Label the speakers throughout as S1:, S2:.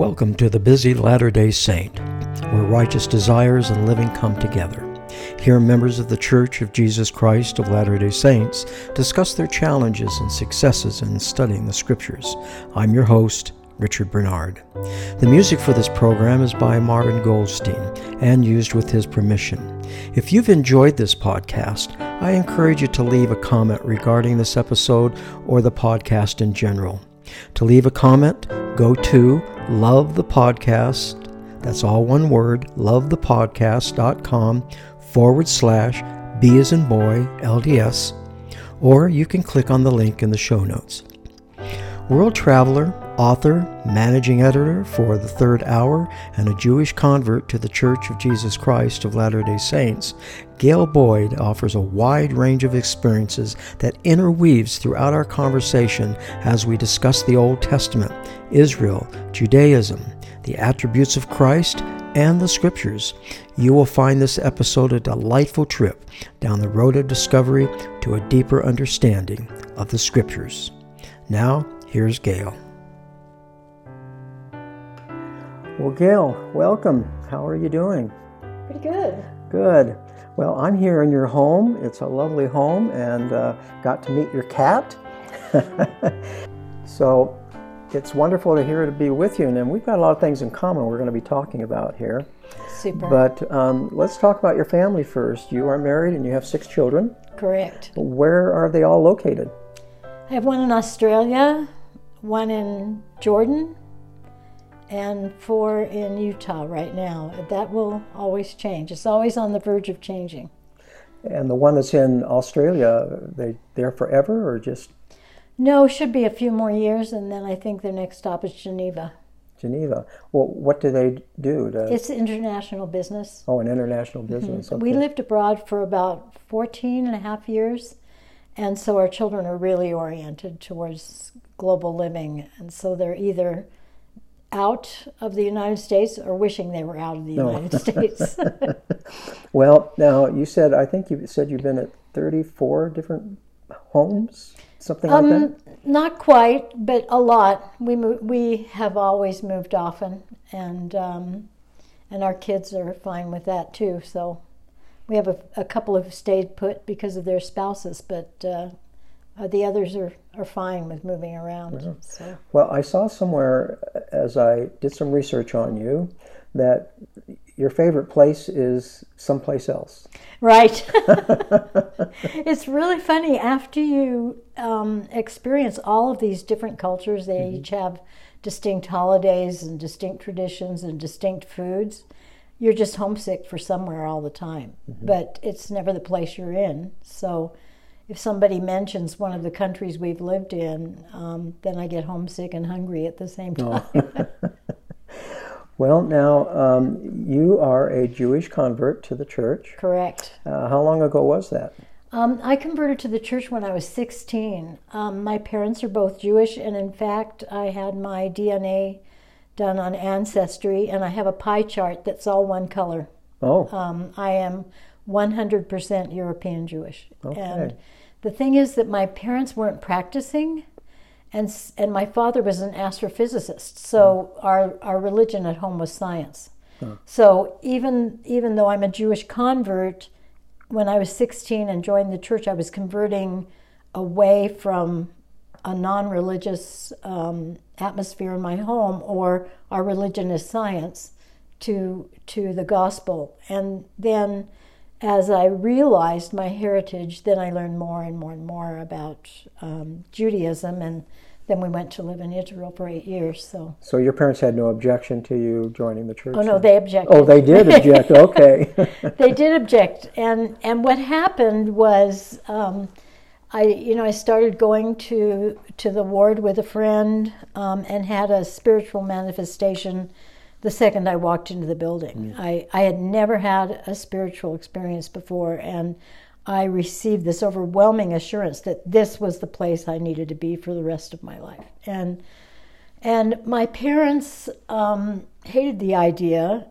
S1: Welcome to the busy Latter day Saint, where righteous desires and living come together. Here, members of the Church of Jesus Christ of Latter day Saints discuss their challenges and successes in studying the Scriptures. I'm your host, Richard Bernard. The music for this program is by Marvin Goldstein and used with his permission. If you've enjoyed this podcast, I encourage you to leave a comment regarding this episode or the podcast in general. To leave a comment, go to love the podcast. That's all one word, lovethepodcast.com forward slash B as in boy LDS, or you can click on the link in the show notes. World traveler, author, managing editor for The Third Hour, and a Jewish convert to the Church of Jesus Christ of Latter day Saints, Gale Boyd offers a wide range of experiences that interweaves throughout our conversation as we discuss the Old Testament, Israel, Judaism, the attributes of Christ, and the Scriptures. You will find this episode a delightful trip down the road of discovery to a deeper understanding of the Scriptures. Now, here's Gale. Well, Gale, welcome. How are you doing?
S2: Pretty good.
S1: Good. Well, I'm here in your home. It's a lovely home and uh, got to meet your cat. so it's wonderful to hear to be with you. And we've got a lot of things in common we're going to be talking about here.
S2: Super.
S1: But um, let's talk about your family first. You are married and you have six children.
S2: Correct.
S1: Where are they all located?
S2: I have one in Australia, one in Jordan, and four in Utah right now. That will always change. It's always on the verge of changing.
S1: And the one that's in Australia, they there forever or just
S2: No, should be a few more years, and then I think their next stop is Geneva.
S1: Geneva? Well, what do they do? To,
S2: It's international business.
S1: oh, an international mm-hmm. business.
S2: We
S1: okay.
S2: lived abroad for about 14 and a half years, and so our children are really oriented towards global living. And so they're either out of the United States or wishing they were out of the
S1: No.
S2: United States.
S1: Well, now you said I think you said you've been at 34 different homes, something like that.
S2: um, not quite, but a lot. We mo- we have always moved often, and um, and our kids are fine with that too. So we have a, a couple of stayed put because of their spouses, but uh, the others are, are fine with moving around. So
S1: Well, I saw somewhere uh, as I did some research on you that your favorite place is someplace else.
S2: right, it's really funny after you um, experience all of these different cultures. They mm-hmm. each have distinct holidays and distinct traditions and distinct foods. You're just homesick for somewhere all the time, mm-hmm. but it's never the place you're in. So. If somebody mentions one of the countries we've lived in, um, then I get homesick and hungry at the same time.
S1: Well, now um, you are a Jewish convert to the church.
S2: Correct.
S1: Uh, how long ago was that?
S2: Um, I converted to the church when I was 16. Um, my parents are both Jewish, and in fact, I had my DNA done on Ancestry, and I have a pie chart that's all one color.
S1: Oh,
S2: Um, I am 100% European Jewish.
S1: Okay.
S2: And the thing is that my parents weren't practicing, and, and my father was an astrophysicist, so our, our religion at home was science. So even even though I'm a Jewish convert, when I was 16 and joined the church, I was converting away from a non-religious um, atmosphere in my home, or our religion is science, to to the gospel. And then, as I realized my heritage, then I learned more and more and more about um, Judaism, and then we went to live in Israel for eight years. So,
S1: so your parents had no objection to you joining the church?
S2: oh no,
S1: then?
S2: they objected.
S1: Oh, they did object. Okay.
S2: they did object, and and what happened was, um, I you know I started going to to the ward with a friend um, and had a spiritual manifestation the second I walked into the building. I I had never had a spiritual experience before, and I received this overwhelming assurance that this was the place I needed to be for the rest of my life, and. And my parents um, hated the idea,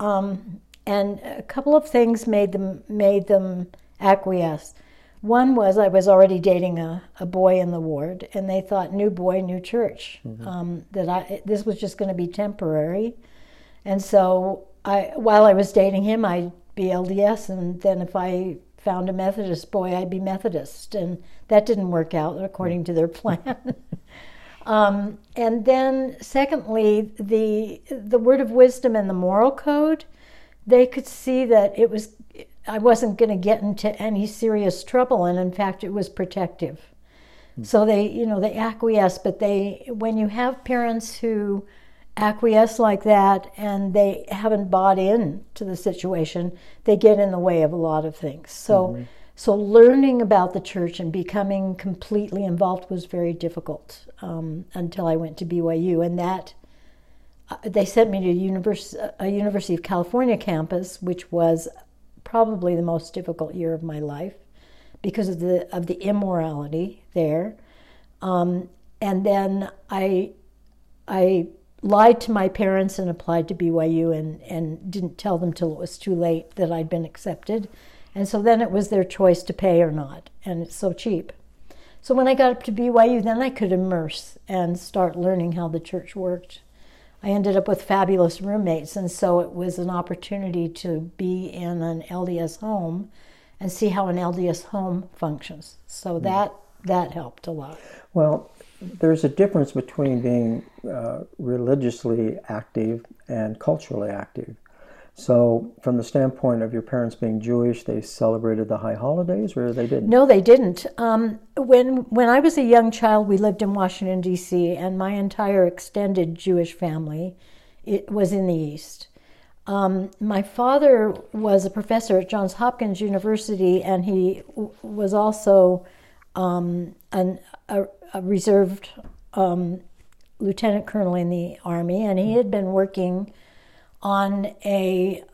S2: um, and a couple of things made them made them acquiesce. One was I was already dating a, a boy in the ward, and they thought new boy, new church. Um, that I this was just going to be temporary, and so I while I was dating him, I'd be LDS, and then if I found a Methodist boy, I'd be Methodist, and that didn't work out according to their plan. um, and then, secondly, the the word of wisdom and the moral code, they could see that it was I wasn't going to get into any serious trouble, and in fact, it was protective. So they, you know, they acquiesce, but they, when you have parents who acquiesce like that and they haven't bought in to the situation, they get in the way of a lot of things. So, mm-hmm. so learning about the church and becoming completely involved was very difficult um, until I went to BYU, and that uh, they sent me to univers- a University of California campus, which was probably the most difficult year of my life because of the of the immorality there. Um, and then I I lied to my parents and applied to BYU and, and didn't tell them till it was too late that I'd been accepted. And so then it was their choice to pay or not. And it's so cheap. So when I got up to BYU, then I could immerse and start learning how the church worked. I ended up with fabulous roommates, and so it was an opportunity to be in an LDS home and see how an LDS home functions. So mm. that that helped a lot.
S1: Well, there's a difference between being uh, religiously active and culturally active. So, from the standpoint of your parents being Jewish, they celebrated the high holidays, or they didn't?
S2: No, they didn't. Um, when when I was a young child, we lived in Washington D.C., and my entire extended Jewish family it was in the East. Um, my father was a professor at Johns Hopkins University, and he w- was also um, an, a, a, reserved um, lieutenant colonel in the Army, and he had been working on a,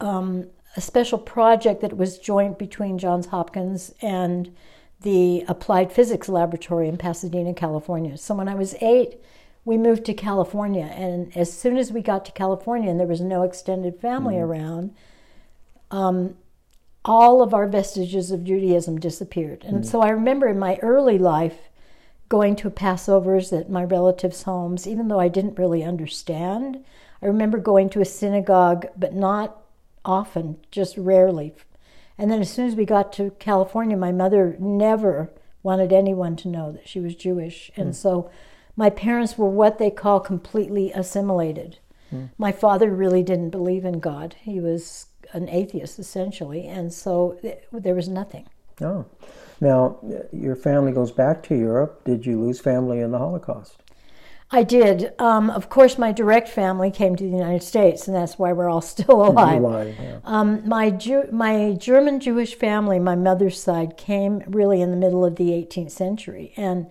S2: um, a special project that was joint between Johns Hopkins and the Applied Physics Laboratory in Pasadena, California. So when I was eight, we moved to California, and as soon as we got to California and there was no extended family mm-hmm. around, um, all of our vestiges of Judaism disappeared. And mm-hmm. so I remember in my early life going to Passovers at my relatives' homes, even though I didn't really understand. I remember going to a synagogue, but not often, just rarely. And then as soon as we got to California, my mother never wanted anyone to know that she was Jewish. And mm. so my parents were what they call completely assimilated. Mm. My father really didn't believe in God. He was an atheist, essentially. And so there was nothing.
S1: Oh. Now, your family goes back to Europe. Did you lose family in the Holocaust?
S2: I did. Um, of course, my direct family came to the United States, and that's why we're all still alive. alive yeah. um, my Jew- my German Jewish family, my mother's side, came really in the middle of the 18th century, and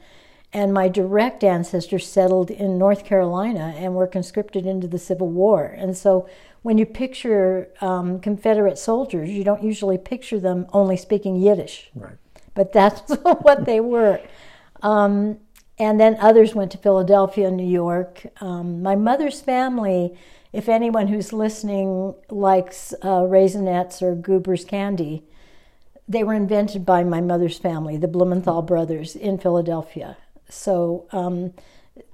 S2: and my direct ancestors settled in North Carolina and were conscripted into the Civil War. And so, when you picture um, Confederate soldiers, you don't usually picture them only speaking Yiddish.
S1: Right.
S2: But that's what they were. Um, and then others went to Philadelphia, New York. Um, my mother's family, if anyone who's listening likes uh, Raisinets or Goober's candy, they were invented by my mother's family, the Blumenthal brothers in Philadelphia. So um,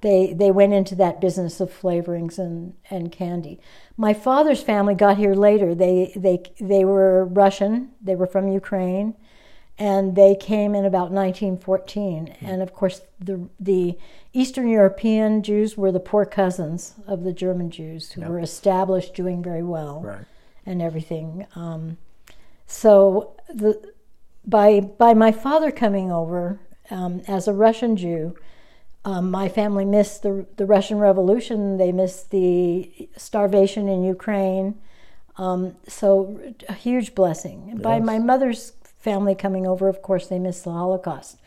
S2: they they went into that business of flavorings and, and candy. My father's family got here later. They they they were Russian. They were from Ukraine and they came in about 1914. Mm-hmm. And of course, the the Eastern European Jews were the poor cousins of the German Jews who yep. were established, doing very well,
S1: right.
S2: and everything. Um, so the by by my father coming over um, as a Russian Jew. Um, my family missed the, the Russian Revolution. They missed the starvation in Ukraine. Um, so, a huge blessing. Yes. By my mother's family coming over, of course, they missed the Holocaust.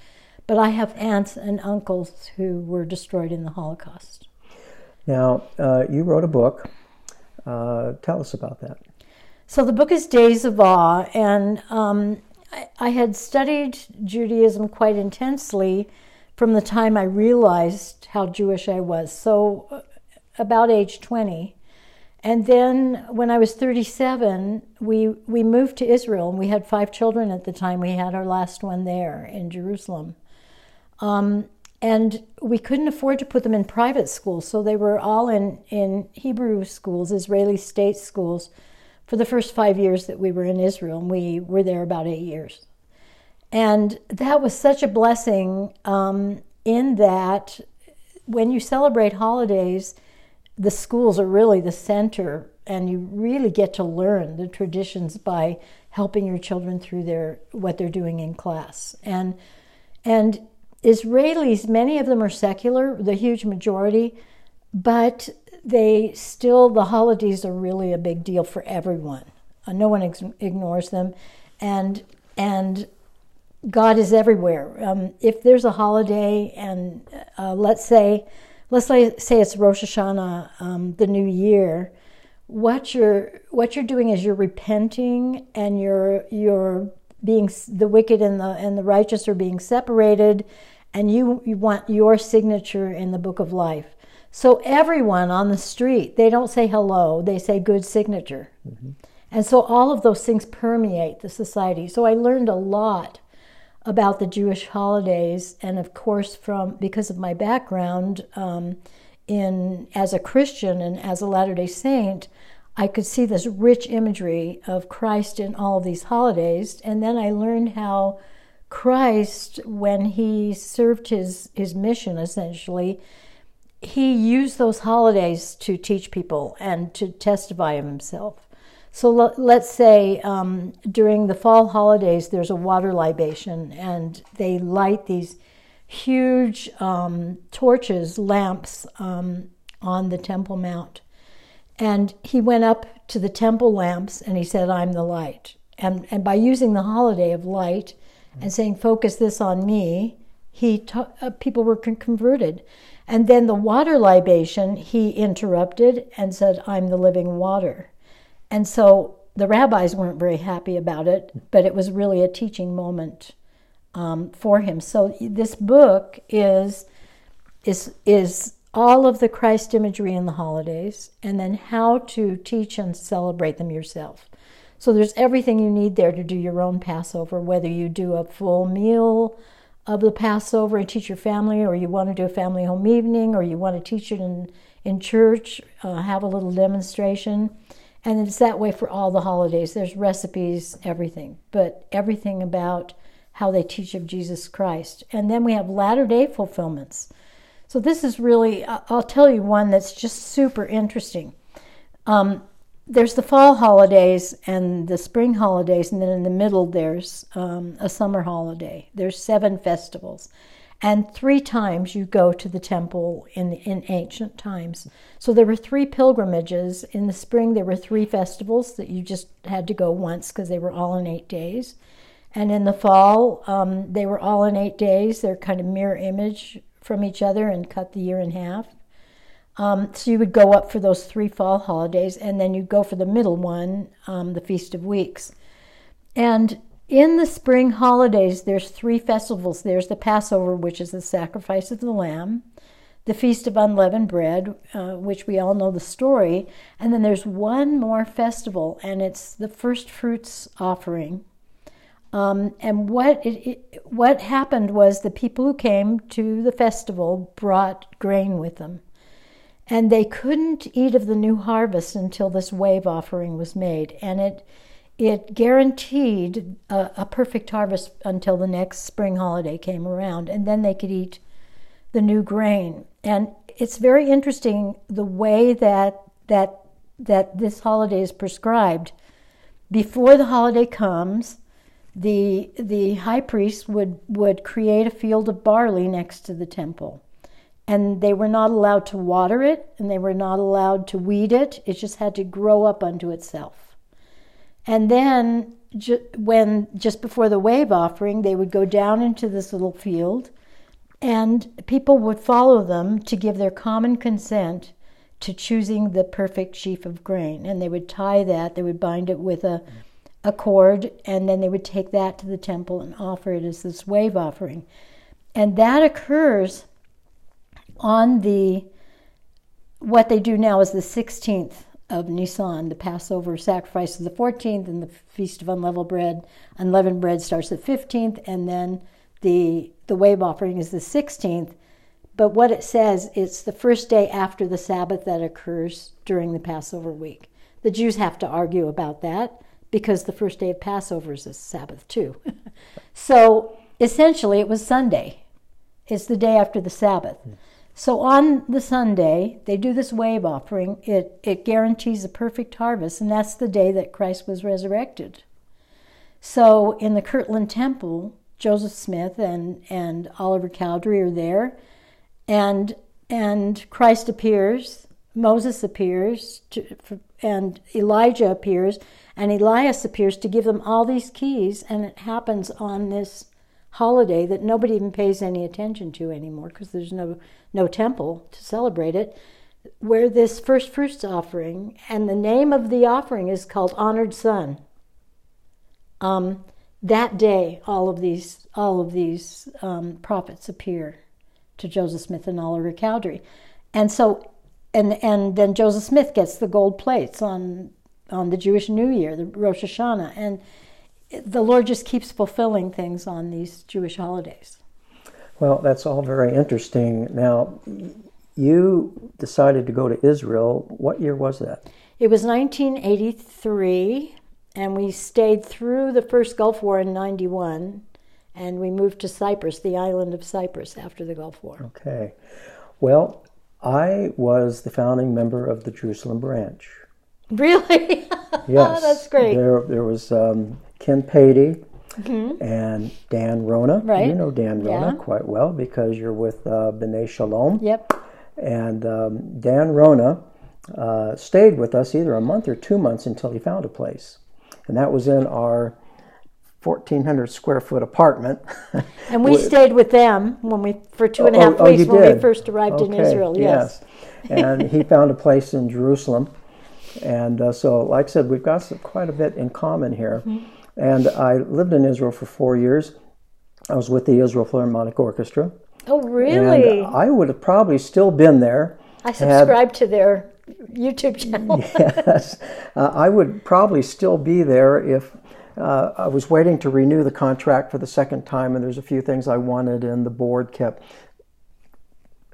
S2: But I have aunts and uncles who were destroyed in the Holocaust.
S1: Now, uh, you wrote a book. Uh, tell us about that.
S2: So, the book is Days of Awe, and um, I, I had studied Judaism quite intensely from the time I realized how Jewish I was. So, uh, about age 20. And then when I was 37, we, we moved to Israel and we had five children at the time. We had our last one there in Jerusalem. Um, and we couldn't afford to put them in private schools, so they were all in, in Hebrew schools, Israeli state schools, for the first five years that we were in Israel. And we were there about eight years. And that was such a blessing um, in that when you celebrate holidays, the schools are really the center, and you really get to learn the traditions by helping your children through their what they're doing in class. And and Israelis, many of them are secular, the huge majority, but they still the holidays are really a big deal for everyone. Uh, no one ex- ignores them, and and God is everywhere. Um, if there's a holiday, and uh, let's say, let's say, say it's Rosh Hashanah, um, the New Year, what you're what you're doing is you're repenting and you're you're being the wicked and the and the righteous are being separated, and you you want your signature in the book of life. So everyone on the street, they don't say hello, they say good signature. Mm-hmm. And so all of those things permeate the society. So I learned a lot about the Jewish holidays, and of course, from because of my background um, in as a Christian and as a Latter Day Saint, I could see this rich imagery of Christ in all of these holidays, and then I learned how Christ, when he served his his mission, essentially, he used those holidays to teach people and to testify of himself. So let's say um, during the fall holidays, there's a water libation, and they light these huge um, torches, lamps um, on the Temple Mount. And he went up to the temple lamps and he said, I'm the light. And, and by using the holiday of light and saying, focus this on me, he uh, people were con- converted. And then the water libation, he interrupted and said, I'm the living water. And so the rabbis weren't very happy about it, but it was really a teaching moment um, for him. So this book is is is all of the Christ imagery in the holidays, and then how to teach and celebrate them yourself. So there's everything you need there to do your own Passover, whether you do a full meal of the Passover and teach your family, or you want to do a family home evening, or you want to teach it in in church, uh, have a little demonstration. And it's that way for all the holidays. There's recipes, everything, but everything about how they teach of Jesus Christ. And then we have latter day fulfillments. So this is really, I'll tell you one that's just super interesting. Um, there's the fall holidays and the spring holidays, and then in the middle there's um, a summer holiday. There's seven festivals and three times you go to the temple in, in ancient times. So there were three pilgrimages. In the spring, there were three festivals that you just had to go once because they were all in eight days. And in the fall, um, they were all in eight days. They're kind of mirror image from each other and cut the year in half. Um, so you would go up for those three fall holidays, and then you'd go for the middle one, um, the Feast of Weeks. And in the spring holidays, there's three festivals. There's the Passover, which is the sacrifice of the lamb, the Feast of Unleavened Bread, uh, which we all know the story, and then there's one more festival, and it's the first fruits offering. Um, and what it, it, what happened was the people who came to the festival brought grain with them, and they couldn't eat of the new harvest until this wave offering was made, and it it guaranteed a, a, perfect harvest until the next spring holiday came around, and then they could eat the new grain. And it's very interesting the way that that that this holiday is prescribed. Before the holiday comes, the the high priest would would create a field of barley next to the temple. And they were not allowed to water it and they were not allowed to weed it. It just had to grow up unto itself. And then, ju- when just before the wave offering, they would go down into this little field, and people would follow them to give their common consent to choosing the perfect sheaf of grain. And they would tie that, they would bind it with a, a cord, and then they would take that to the temple and offer it as this wave offering. And that occurs on the, what they do now is the 16th of Nisan, the Passover sacrifice is the 14th, and the Feast of Unleavened Bread, unleavened bread starts the 15th, and then the the wave offering is the 16th. But what it says, it's the first day after the Sabbath that occurs during the Passover week. The Jews have to argue about that because the first day of Passover is a Sabbath too. so essentially, it was Sunday. It's the day after the Sabbath. So on the Sunday, they do this wave offering. It, it guarantees a perfect harvest, and that's the day that Christ was resurrected. So in the Kirtland Temple, Joseph Smith and, and Oliver Cowdery are there, and, and Christ appears, Moses appears, to, and Elijah appears, and Elias appears to give them all these keys, and it happens on this holiday that nobody even pays any attention to anymore because there's no no temple to celebrate it where this first fruits offering and the name of the offering is called honored son um, that day all of these all of these um, prophets appear to joseph smith and oliver cowdery and so and and then joseph smith gets the gold plates on on the jewish new year the rosh hashanah and the Lord just keeps fulfilling things on these Jewish holidays.
S1: Well, that's all very interesting. Now, you decided to go to Israel. What year was that?
S2: It was 1983, and we stayed through the first Gulf War in 91, and we moved to Cyprus, the island of Cyprus, after the Gulf War.
S1: Okay. Well, I was the founding member of the Jerusalem branch.
S2: Really?
S1: yes.
S2: That's great.
S1: There, there was um, Ken Patey mm-hmm. and Dan Rona.
S2: Right.
S1: You know Dan Rona
S2: yeah.
S1: quite well because you're with uh, B'nai Shalom.
S2: Yep.
S1: And um, Dan Rona uh, stayed with us either a month or two months until he found a place. And that was in our 1,400 square foot apartment.
S2: and we stayed with them when we for two and a half
S1: oh, oh,
S2: weeks
S1: oh,
S2: when
S1: did?
S2: we first arrived
S1: okay.
S2: in Israel. Yes.
S1: yes. and he found a place in Jerusalem. And uh, so, like I said, we've got some, quite a bit in common here. Mm-hmm. And I lived in Israel for four years. I was with the Israel Philharmonic Orchestra.
S2: Oh, really?
S1: And I would have probably still been there.
S2: I subscribed had, to their YouTube channel.
S1: yes. Uh, I would probably still be there if uh, I was waiting to renew the contract for the second time, and there's a few things I wanted, and the board kept.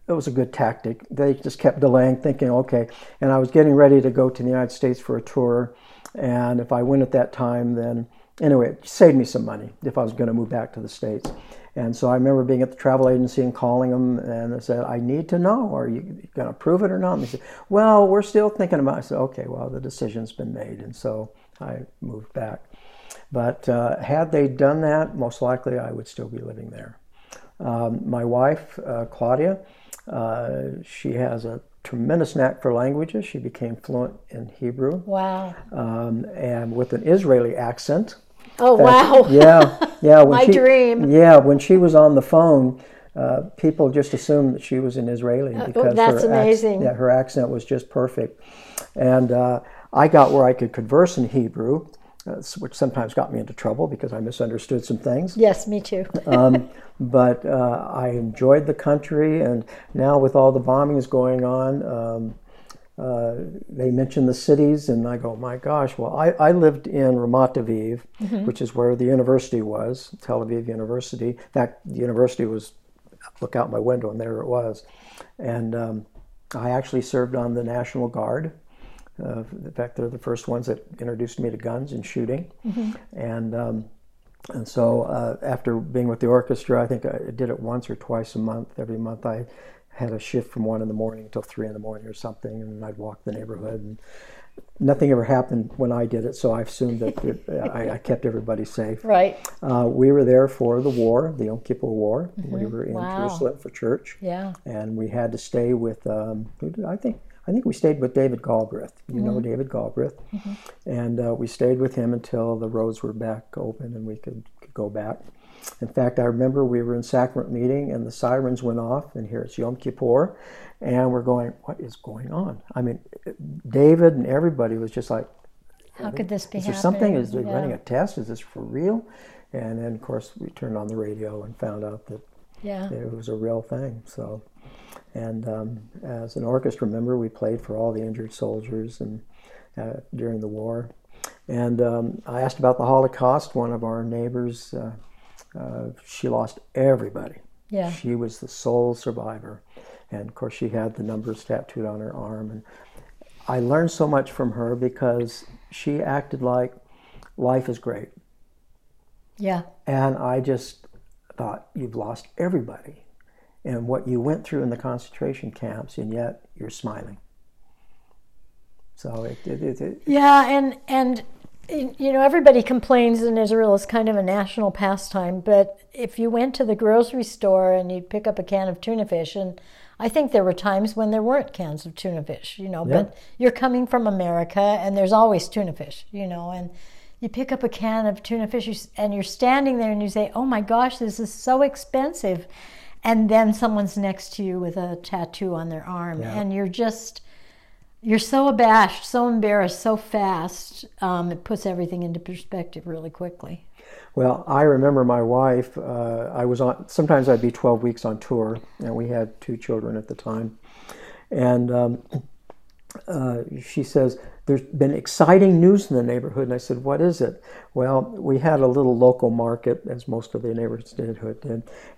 S1: It was a good tactic. They just kept delaying, thinking, okay. And I was getting ready to go to the United States for a tour, and if I went at that time, then anyway, it saved me some money if I was going to move back to the States. And so I remember being at the travel agency and calling them, and I said, I need to know, are you going to approve it or not? And they said, Well, we're still thinking about it. I said, Okay, well, the decision's been made. And so I moved back. But uh, had they done that, most likely I would still be living there. Um, my wife, uh, Claudia, uh, she has a tremendous knack for languages. She became fluent in Hebrew.
S2: Wow.
S1: Um, and with an Israeli accent.
S2: Oh wow!
S1: yeah, yeah. When
S2: My
S1: she,
S2: dream.
S1: Yeah, when she was on the phone, uh, people just assumed that she was an Israeli
S2: Uh,
S1: because
S2: that's
S1: her
S2: amazing.
S1: Accent, yeah, her accent was just perfect, and uh, I got where I could converse in Hebrew, uh, which sometimes got me into trouble because I misunderstood some things.
S2: Yes, me too.
S1: um, but uh, I enjoyed the country, and now with all the bombings going on. Um, uh, they mention the cities, and I go, my gosh. Well, I, I lived in Ramat Aviv, mm-hmm. which is where the university was, Tel Aviv University. In fact, the university was, look out my window, and there it was. And um, I actually served on the National Guard. Uh, in fact, they're the first ones that introduced me to guns and shooting. Mm-hmm. And um, and so uh, after being with the orchestra, I think I did it once or twice a month. Every month I had a shift from one in the morning until three in the morning or something, and I'd walk the neighborhood. And nothing ever happened when I did it, so I assumed that it, I, I, kept everybody safe.
S2: Right.
S1: Uh, we were there for the war, the Yom Kippur War.
S2: Mm-hmm.
S1: We were in
S2: wow.
S1: Jerusalem for church.
S2: Yeah.
S1: And we had to stay with. Um, I think I think we stayed with David Galbraith. You mm-hmm. know David Galbraith, mm-hmm. and uh, we stayed with him until the roads were back open and we could, could go back. In fact, I remember we were in sacrament meeting and the sirens went off, and here it's Yom Kippur, and we're going, what is going on? I mean, David and everybody was just like,
S2: how could this be?
S1: Is there something? Is they
S2: yeah.
S1: running a test? Is this for real? And then, of course, we turned on the radio and found out that
S2: yeah.
S1: it was a real thing. So, and um, as an orchestra member, we played for all the injured soldiers and uh, during the war. And um, I asked about the Holocaust. One of our neighbors, uh, uh, she lost everybody.
S2: Yeah.
S1: She was the sole survivor. And of course, she had the numbers tattooed on her arm. And I learned so much from her because she acted like life is great.
S2: Yeah.
S1: And I just thought, you've lost everybody and what you went through in the concentration camps, and yet you're smiling. So it, it, it, it
S2: Yeah, and and you know everybody complains in Israel it's kind of a national pastime, but if you went to the grocery store and you'd pick up a can of tuna fish and I think there were times when there weren't cans of tuna fish, you know,
S1: Yeah.
S2: but you're coming from America and there's always tuna fish, you know, and you pick up a can of tuna fish and you're standing there and you say, "Oh my gosh, this is so expensive." And then someone's next to you with a tattoo on their arm
S1: Yeah.
S2: and you're just you're so abashed, so embarrassed, so fast. Um, it puts everything into perspective really quickly.
S1: Well, I remember my wife. Uh, I was on. Sometimes I'd be 12 weeks on tour, and we had two children at the time. And um, uh, she says, "There's been exciting news in the neighborhood." And I said, "What is it?" Well, we had a little local market, as most of the neighborhoods did.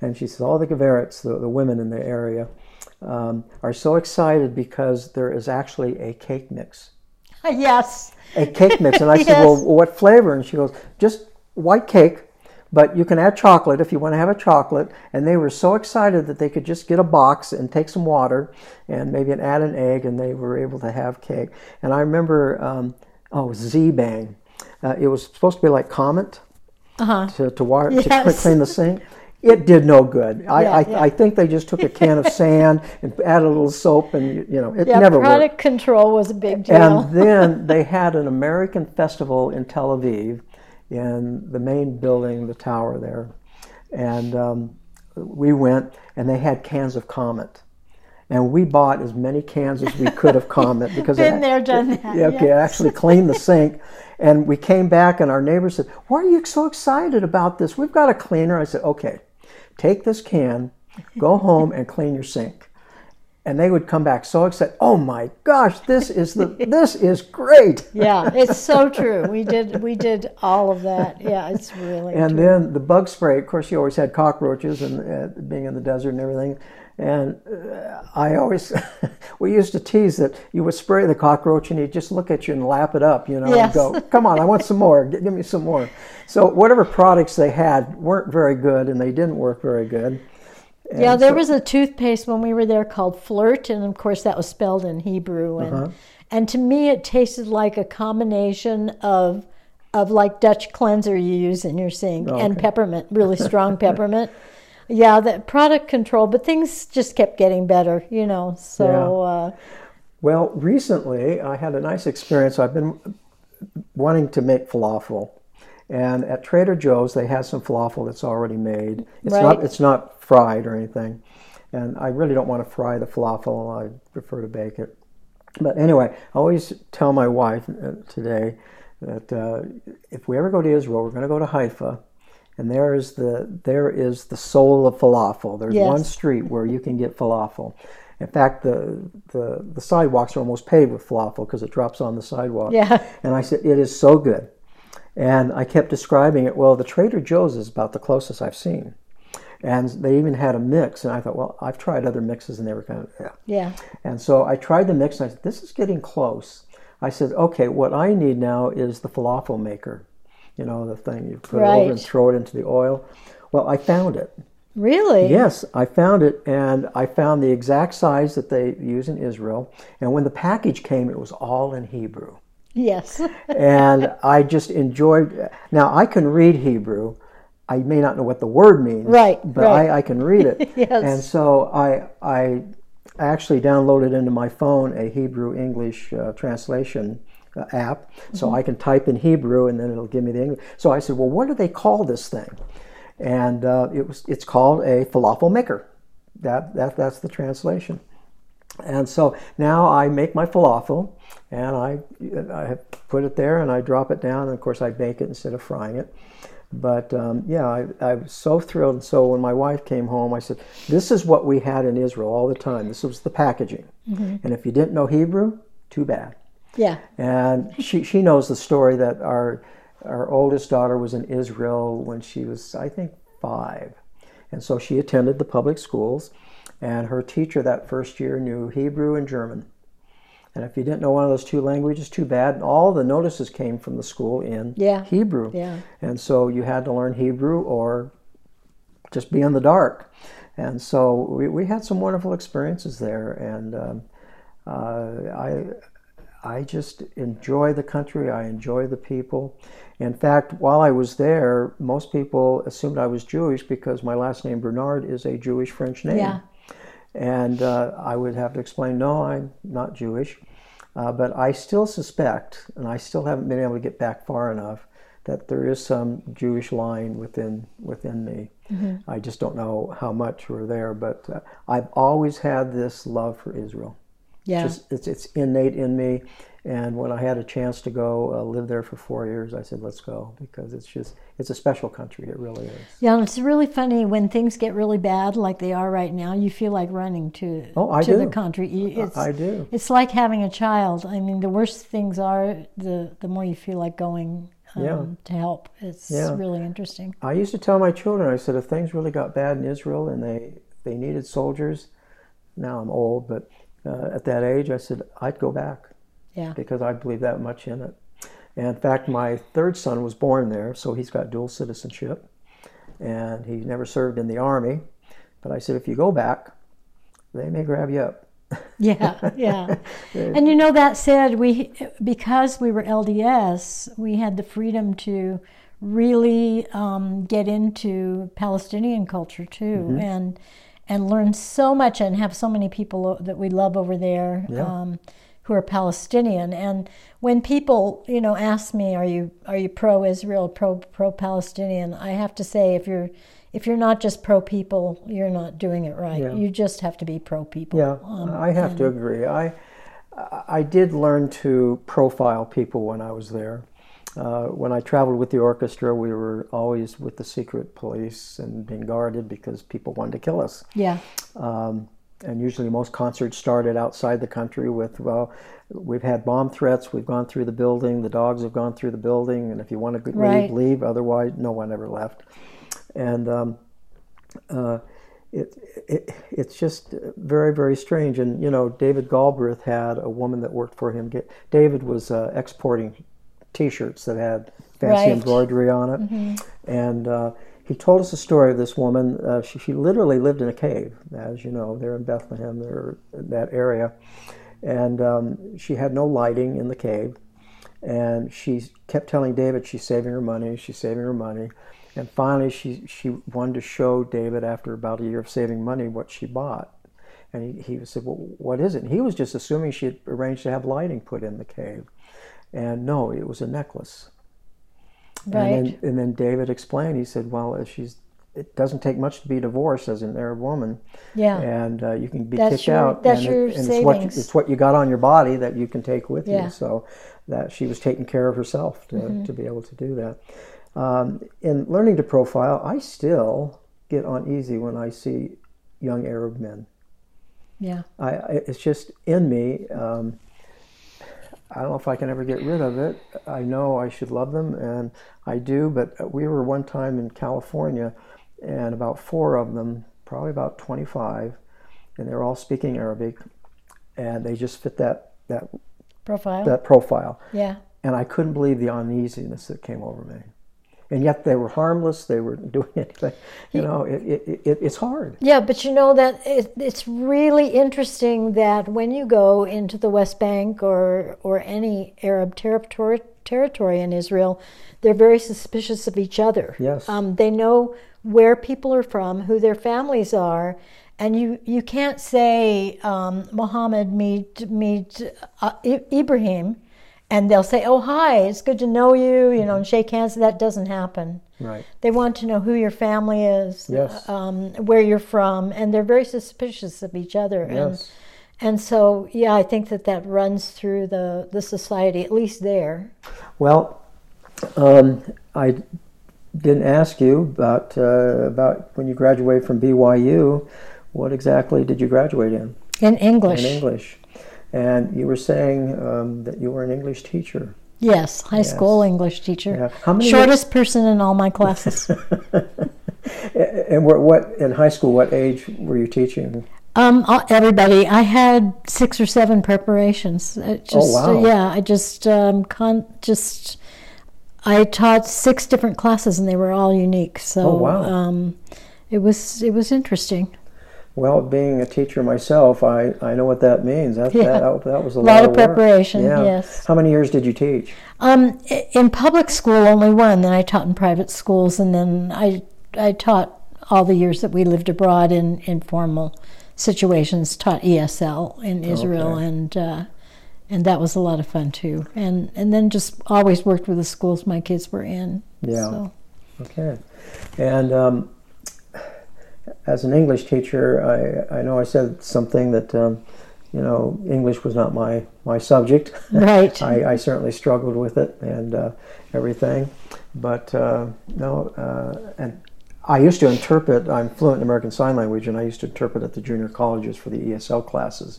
S1: And she says, "All the Geverets, the, the women in the area, um, are so excited because there is actually a cake mix."
S2: yes.
S1: a cake mix. And I said, well, what flavor? And she goes, just white cake, but you can add chocolate if you want to have a chocolate. And they were so excited that they could just get a box and take some water and maybe add an egg, and they were able to have cake. And I remember, um, oh, Z-Bang. Uh, it was supposed to be like Comet
S2: Uh-huh.
S1: to, to, water, to clean the sink. It did no good. I,
S2: Yeah,
S1: I,
S2: yeah.
S1: I think they just took a can of sand and added a little soap, and you know, it
S2: Yeah,
S1: never worked.
S2: product control was a big deal.
S1: And then they had an American festival in Tel Aviv, in the main building, the tower there. And um, we went, and they had cans of Comet. And we bought as many cans as we could of Comet because
S2: Been
S1: it,
S2: there, done that.
S1: yeah, okay, it actually cleaned the sink. And we came back, and our neighbor said, "Why are you so excited about this? We've got a cleaner." I said, "Okay, take this can, go home and clean your sink." And they would come back so excited. Oh my gosh, this is the this is great.
S2: yeah, it's so true. We did we did all of that. Yeah, it's really
S1: And
S2: true.
S1: then the bug spray. Of course, you always had cockroaches, and uh, being in the desert and everything. And uh, I always, we used to tease that you would spray the cockroach and he'd just look at you and lap it up, you know,
S2: Yes.
S1: and go, "Come on, I want some more. Give me some more." So whatever products they had weren't very good, and they didn't work very good. And
S2: yeah, there
S1: so-
S2: was a toothpaste when we were there called Flirt, and of course that was spelled in Hebrew. And
S1: Uh-huh.
S2: and to me, it tasted like a combination of of like Dutch cleanser you use in your sink and
S1: Oh, okay.
S2: peppermint, really strong peppermint. Yeah, that product control, but things just kept getting better, you know. So uh,
S1: Well, recently I had a nice experience. I've been wanting to make falafel, and at Trader Joe's they have some falafel that's already made. It's
S2: Right.
S1: not it's not fried or anything, and I really don't want to fry the falafel. I prefer to bake it. But anyway, I always tell my wife uh, today that uh, if we ever go to Israel, we're going to go to Haifa, and there is the there is the soul of falafel. There's
S2: Yes.
S1: one street where you can get falafel. In fact, the the, the sidewalks are almost paved with falafel because it drops on the sidewalk.
S2: Yeah.
S1: And I said it is so good, and I kept describing it. Well, the Trader Joe's is about the closest I've seen, and they even had a mix. And I thought, well, I've tried other mixes, and they were kind of yeah.
S2: yeah,
S1: And so I tried the mix and I said, this is getting close. I said, okay, what I need now is the falafel maker. You know, the thing you put it over and throw it into the oil. Well, I found it.
S2: really.
S1: Yes, I found it and I found the exact size that they use in Israel. And when the package came, it was all in Hebrew.
S2: Yes.
S1: And I just enjoyed. Now, I can read Hebrew. I may not know what the word means,
S2: Right,
S1: But
S2: right.
S1: I, I can read it.
S2: Yes.
S1: And so I I actually downloaded into my phone a Hebrew English uh, translation uh, app, so
S2: Mm-hmm.
S1: I can type in Hebrew and then it'll give me the English. So I said, well, what do they call this thing? And uh, it was it's called a falafel maker. That that that's the translation. And so now I make my falafel, and I I put it there, and I drop it down, and of course I bake it instead of frying it. But um, yeah, I, I was so thrilled. And so when my wife came home, I said, "This is what we had in Israel all the time. This was the packaging. And if you didn't know Hebrew, too bad."
S2: Yeah.
S1: And she, she knows the story that our, our oldest daughter was in Israel when she was, I think, five. And so she attended the public schools, and her teacher that first year knew Hebrew and German. And if you didn't know one of those two languages, too bad. All the notices came from the school in
S2: Yeah.
S1: Hebrew.
S2: Yeah.
S1: And so you had to learn Hebrew or just be in the dark. And so we, we had some wonderful experiences there. And um, uh, I, I just enjoy the country, I enjoy the people. In fact, while I was there, most people assumed I was Jewish because my last name, Bernard, is a Jewish French name.
S2: Yeah.
S1: And uh, I would have to explain, no, I'm not Jewish. Uh, but I still suspect, and I still haven't been able to get back far enough, that there is some Jewish line within within me. I just don't know how much we're there, but uh, I've always had this love for Israel.
S2: Yeah.
S1: Just it's it's innate in me. And when I had a chance to go uh, live there for four years, I said, "Let's go," because it's just it's a special country. It really is.
S2: Yeah, and it's really funny when things get really bad, like they are right now. You feel like running to
S1: Oh, I
S2: to the country. It's,
S1: I do.
S2: It's like having a child. I mean, the worse things are, the the more you feel like going um,
S1: Yeah.
S2: to help. It's
S1: Yeah.
S2: really interesting.
S1: I used to tell my children, I said, if things really got bad in Israel and they, they needed soldiers, now I'm old, but uh, at that age, I said, I'd go back
S2: Yeah,
S1: because I believe that much in it. And in fact, my third son was born there, so he's got dual citizenship. And he never served in the army. But I said, if you go back, they may grab you up.
S2: yeah, yeah. and you know that said, we because we were LDS, we had the freedom to really um, get into Palestinian culture too,
S1: Mm-hmm.
S2: and and learn so much and have so many people that we love over there.
S1: Yeah.
S2: Um, who are Palestinian, and when people, you know, ask me, "Are you are you pro-Israel, pro pro Palestinian?" I have to say, if you're if you're not just pro people, you're not doing it right.
S1: Yeah.
S2: You just have to be pro people.
S1: Yeah,
S2: Um,
S1: I have to agree. I I did learn to profile people when I was there. Uh, when I traveled with the orchestra, we were always with the secret police and being guarded because people wanted to kill us.
S2: yeah.
S1: Um, and usually, most concerts started outside the country with, well, we've had bomb threats, we've gone through the building, the dogs have gone through the building, and if you want to leave,
S2: Right.
S1: leave. Otherwise, no one ever left. And um, uh, it, it, it's just very, very strange. And, you know, David Galbraith had a woman that worked for him. Get, David was uh, exporting t shirts that had fancy
S2: Right.
S1: embroidery on it. And uh, he told us a story of this woman. Uh, she, she literally lived in a cave, as you know, there in Bethlehem, there, that area. And um, she had no lighting in the cave. And she kept telling David she's saving her money, she's saving her money. And finally, she, she wanted to show David, after about a year of saving money, what she bought. And he, he said, Well, what is it? And he was just assuming she had arranged to have lighting put in the cave. And no, it was a necklace.
S2: Right.
S1: And then, and then David explained. He said, "Well, if she's, it doesn't take much to be divorced as an Arab woman,
S2: yeah.
S1: and uh, you can be
S2: That's
S1: kicked
S2: your-
S1: out.
S2: that's
S1: and
S2: your
S1: it's what
S2: savings.
S1: it's what you got on your body that you can take with
S2: Yeah.
S1: you. So that she was taking care of herself to,
S2: Mm-hmm.
S1: to be able to do that. Um, in learning to profile, I still get uneasy when I see young Arab men.
S2: yeah.
S1: I, I it's just in me. Um, I don't know if I can ever get rid of it. I know I should love them, and I do. But we were one time in California, and about four of them, probably about 25, and they were all speaking Arabic, and they just fit that that
S2: Profile.
S1: that profile.
S2: yeah.
S1: And I couldn't believe the uneasiness that came over me. And yet they were harmless. They were doing anything. You know, it, it, it, it's hard.
S2: Yeah, but you know that it, it's really interesting that when you go into the West Bank or or any Arab territory territory in Israel, they're very suspicious of each other.
S1: Yes.
S2: um, they know where people are from, who their families are, and you you can't say um, Muhammad meet meet uh, I- Ibrahim, and they'll say, "Oh hi, it's good to know you," you know, and shake hands. That doesn't happen.
S1: Right.
S2: They want to know who your family is,
S1: Yes.
S2: um, where you're from, and they're very suspicious of each other. And
S1: Yes.
S2: and so, yeah, I think that that runs through the the society, at least there.
S1: Well, um, I didn't ask you about uh, about when you graduated from BYU. What exactly did you graduate in?
S2: In English,
S1: In English. And you were saying um, that you were an English teacher.
S2: Yes, high
S1: Yes.
S2: school English teacher.
S1: Yeah. How many
S2: Shortest person in all my classes.
S1: And what, what in high school? What age were you teaching?
S2: um, everybody. I had six or seven preparations. It just,
S1: Oh, wow.
S2: yeah, I just um, con- just I taught six different classes, and they were all unique. So
S1: Oh, wow.
S2: um, it was it was interesting.
S1: Well, being a teacher myself, I, I know what that means. That,
S2: Yeah.
S1: that, that was a
S2: A
S1: lot,
S2: lot of preparation,
S1: Yeah.
S2: yes.
S1: How many years did you teach?
S2: Um, in public school, only one. Then I taught in private schools, and then I I taught all the years that we lived abroad in informal situations. Taught ESL in Israel,
S1: Okay.
S2: and uh, and that was a lot of fun too. And and then just always worked with the schools my kids were in.
S1: Yeah.
S2: So,
S1: Okay. And um, as an English teacher, I, I know I said something that, um, you know, English was not my, my subject.
S2: right.
S1: I, I certainly struggled with it and uh, everything. But uh, no, uh, and I used to interpret, I'm fluent in American Sign Language, and I used to interpret at the junior colleges for the ESL classes.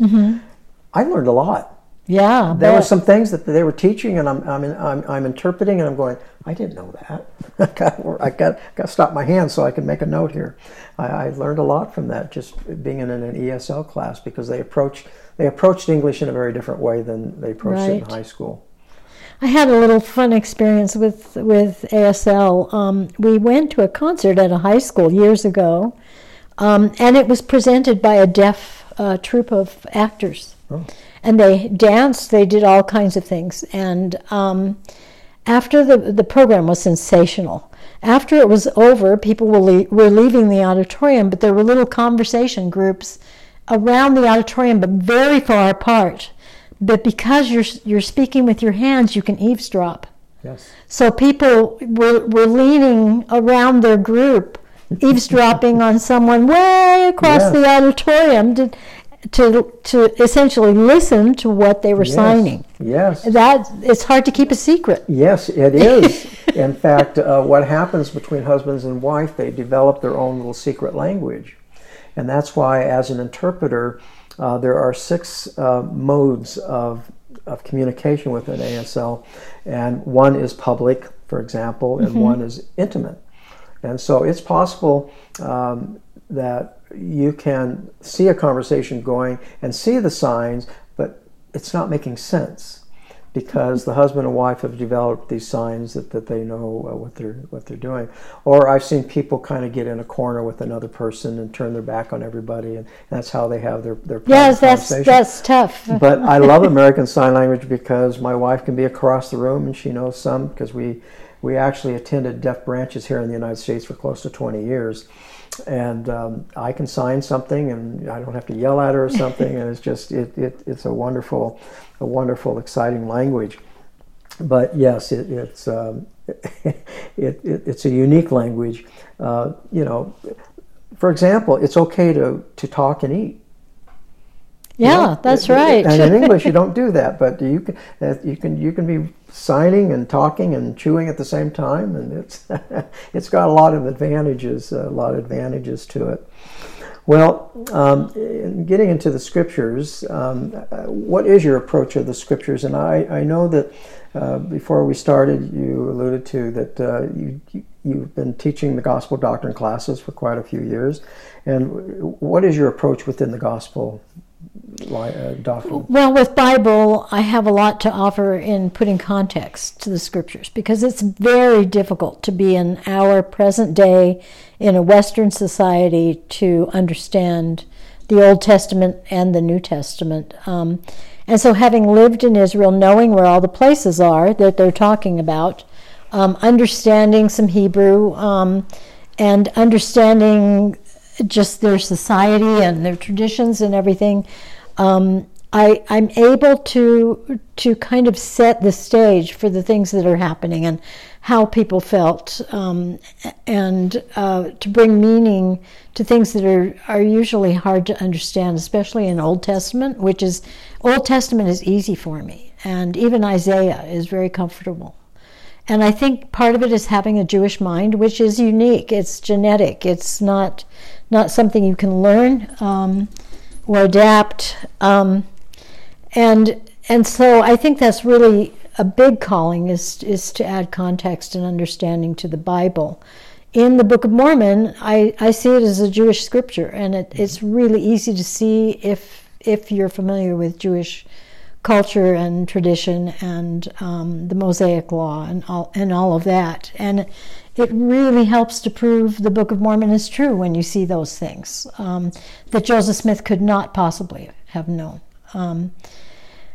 S1: I learned a lot.
S2: Yeah.
S1: There were some things that they were teaching, and I'm I'm, I'm, I'm interpreting, and I'm going. I didn't know that. I got I got got to stop my hand so I can make a note here. I, I learned a lot from that just being in an ESL class because they approached they approached English in a very different way than they approached it in high school.
S2: I had a little fun experience with with ASL. Um, we went to a concert at a high school years ago, um, and it was presented by a deaf uh, troupe of actors,
S1: Oh.
S2: And they danced. They did all kinds of things, and um, after the the program was sensational. After it was over, people were, le- were leaving the auditorium, but there were little conversation groups around the auditorium, but very far apart. But because you're you're speaking with your hands, you can eavesdrop.
S1: Yes.
S2: So people were, were leaning around their group, eavesdropping on someone way across
S1: Yes.
S2: the auditorium to, to to essentially listen to what they were
S1: Yes.
S2: signing.
S1: Yes.
S2: That it's hard to keep a secret.
S1: Yes, it is. In fact, uh, what happens between husbands and wife, they develop their own little secret language. And that's why, as an interpreter, uh, there are six uh, modes of, of communication within ASL. And one is public, for example, and one is intimate. And so it's possible um, that you can see a conversation going and see the signs, but it's not making sense because the husband and wife have developed these signs that, that they know uh, what they're what they're doing. Or I've seen people kind of get in a corner with another person and turn their back on everybody, and that's how they have their their
S2: Yes, that's that's tough.
S1: But I love American Sign Language because my wife can be across the room and she knows some because we we actually attended deaf branches here in the United States for close to 20 years. And um, I can sign something, and I don't have to yell at her or something. and it's just it, it it's a wonderful, a wonderful, exciting language. But yes, it, it's um, it, it, it's a unique language. Uh, you know, for example, it's okay to to talk and eat.
S2: Yeah,
S1: don't-
S2: that's
S1: uh,
S2: right.
S1: And in English, you don't do that, but you can uh, you can you can be signing and talking and chewing at the same time, and it's it's got a lot of advantages, a lot of advantages to it. Well, um, in getting into the scriptures, um, what is your approach of the scriptures? And I, I know that uh, before we started, you alluded to that uh, you, you- you've been teaching the gospel doctrine classes for quite a few years. And what is your approach within the gospel uh, doctrine?
S2: Well, with Bible, I have a lot to offer in putting context to the scriptures because it's very difficult to be in our present day in a Western society to understand the Old Testament and the New Testament. Um, and so, having lived in Israel, knowing where all the places are that they're talking about, um, understanding some Hebrew, um, and understanding just their society and their traditions and everything, um, I, I'm able to to kind of set the stage for the things that are happening and how people felt, um, and uh, to bring meaning to things that are, are usually hard to understand, especially in Old Testament, which is Old Testament is easy for me, and even Isaiah is very comfortable. And I think part of it is having a Jewish mind, which is unique. It's genetic. It's not not something you can learn um, or adapt. Um, and and so I think that's really a big calling is is to add context and understanding to the Bible. In the Book of Mormon, I, I see it as a Jewish scripture, and it, it's really easy to see if if you're familiar with Jewish culture and tradition and um, the Mosaic Law and all and all of that. And it really helps to prove the Book of Mormon is true when you see those things um, that Joseph Smith could not possibly have known. Um,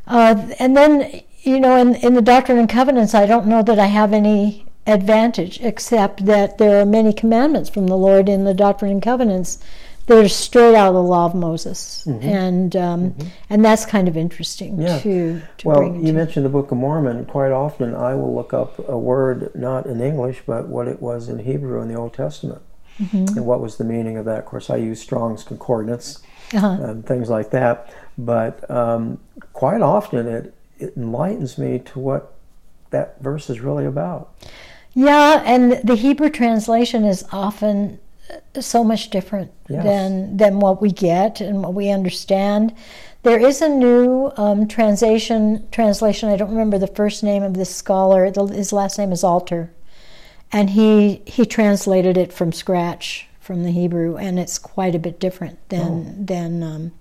S2: uh, and then, you know, in, in the Doctrine and Covenants, I don't know that I have any advantage except that there are many commandments from the Lord in the Doctrine and Covenants that are straight out of the Law of Moses, mm-hmm. and um, mm-hmm. and that's kind of interesting yeah. to,
S1: to well, you to. mentioned the Book of Mormon. Quite often, I will look up a word not in English, but what it was in Hebrew in the Old Testament, mm-hmm. and what was the meaning of that. Of course, I use Strong's Concordance uh-huh. and things like that. But um, quite often, it it enlightens me to what that verse is really about.
S2: Yeah, and the Hebrew translation is often so much different yes. than than what we get and what we understand. There is a new um, translation. Translation. I don't remember the first name of this scholar. His last name is Alter, and he he translated it from scratch from the Hebrew, and it's quite a bit different than oh. than um,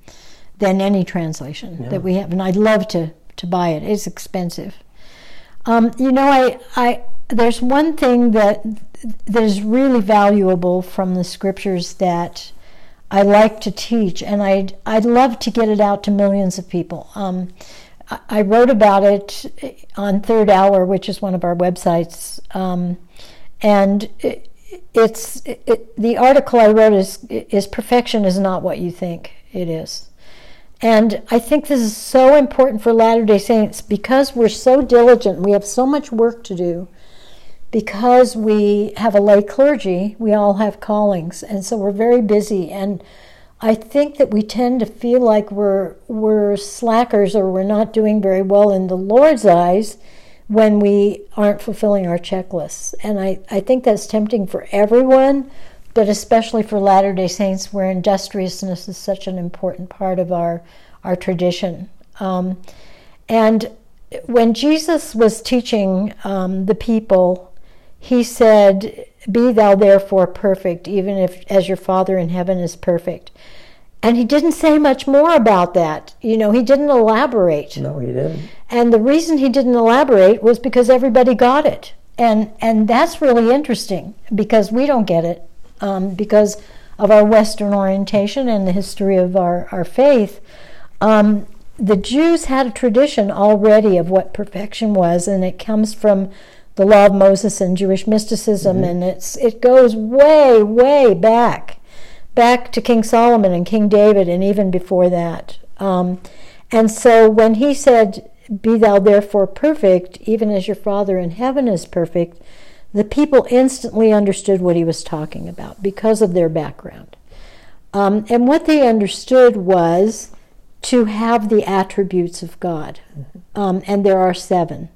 S2: than any translation yeah. that we have. And I'd love to to buy it. It's expensive. Um, you know, I I there's one thing that that is really valuable from the scriptures that I like to teach, and I'd I'd love to get it out to millions of people. Um, I wrote about it on Third Hour, which is one of our websites, um, and it, it's it, the article I wrote is is perfection is not what you think it is. And I think this is so important for Latter day Saints because we're so diligent, we have so much work to do because we have a lay clergy, we all have callings, and so we're very busy. And I think that we tend to feel like we're we're slackers or we're not doing very well in the Lord's eyes when we aren't fulfilling our checklists. And I, I think that's tempting for everyone, but especially for Latter day Saints, where industriousness is such an important part of our, our tradition. Um, and when Jesus was teaching um, the people he said, Be thou therefore perfect, even if as your Father in heaven is perfect. And he didn't say much more about that. You know, he didn't elaborate.
S1: No, he didn't.
S2: And the reason he didn't elaborate was because everybody got it. And, and that's really interesting because we don't get it um, because of our Western orientation and the history of our, our faith. Um, the Jews had a tradition already of what perfection was, and it comes from the law of Moses and Jewish mysticism, mm-hmm. and it's it goes way, way back, back to King Solomon and King David, and even before that. Um, and so when he said, "Be thou therefore perfect, even as your Father in heaven is perfect," the people instantly understood what he was talking about because of their background. Um, and what they understood was to have the attributes of God, mm-hmm. um, and there are seven.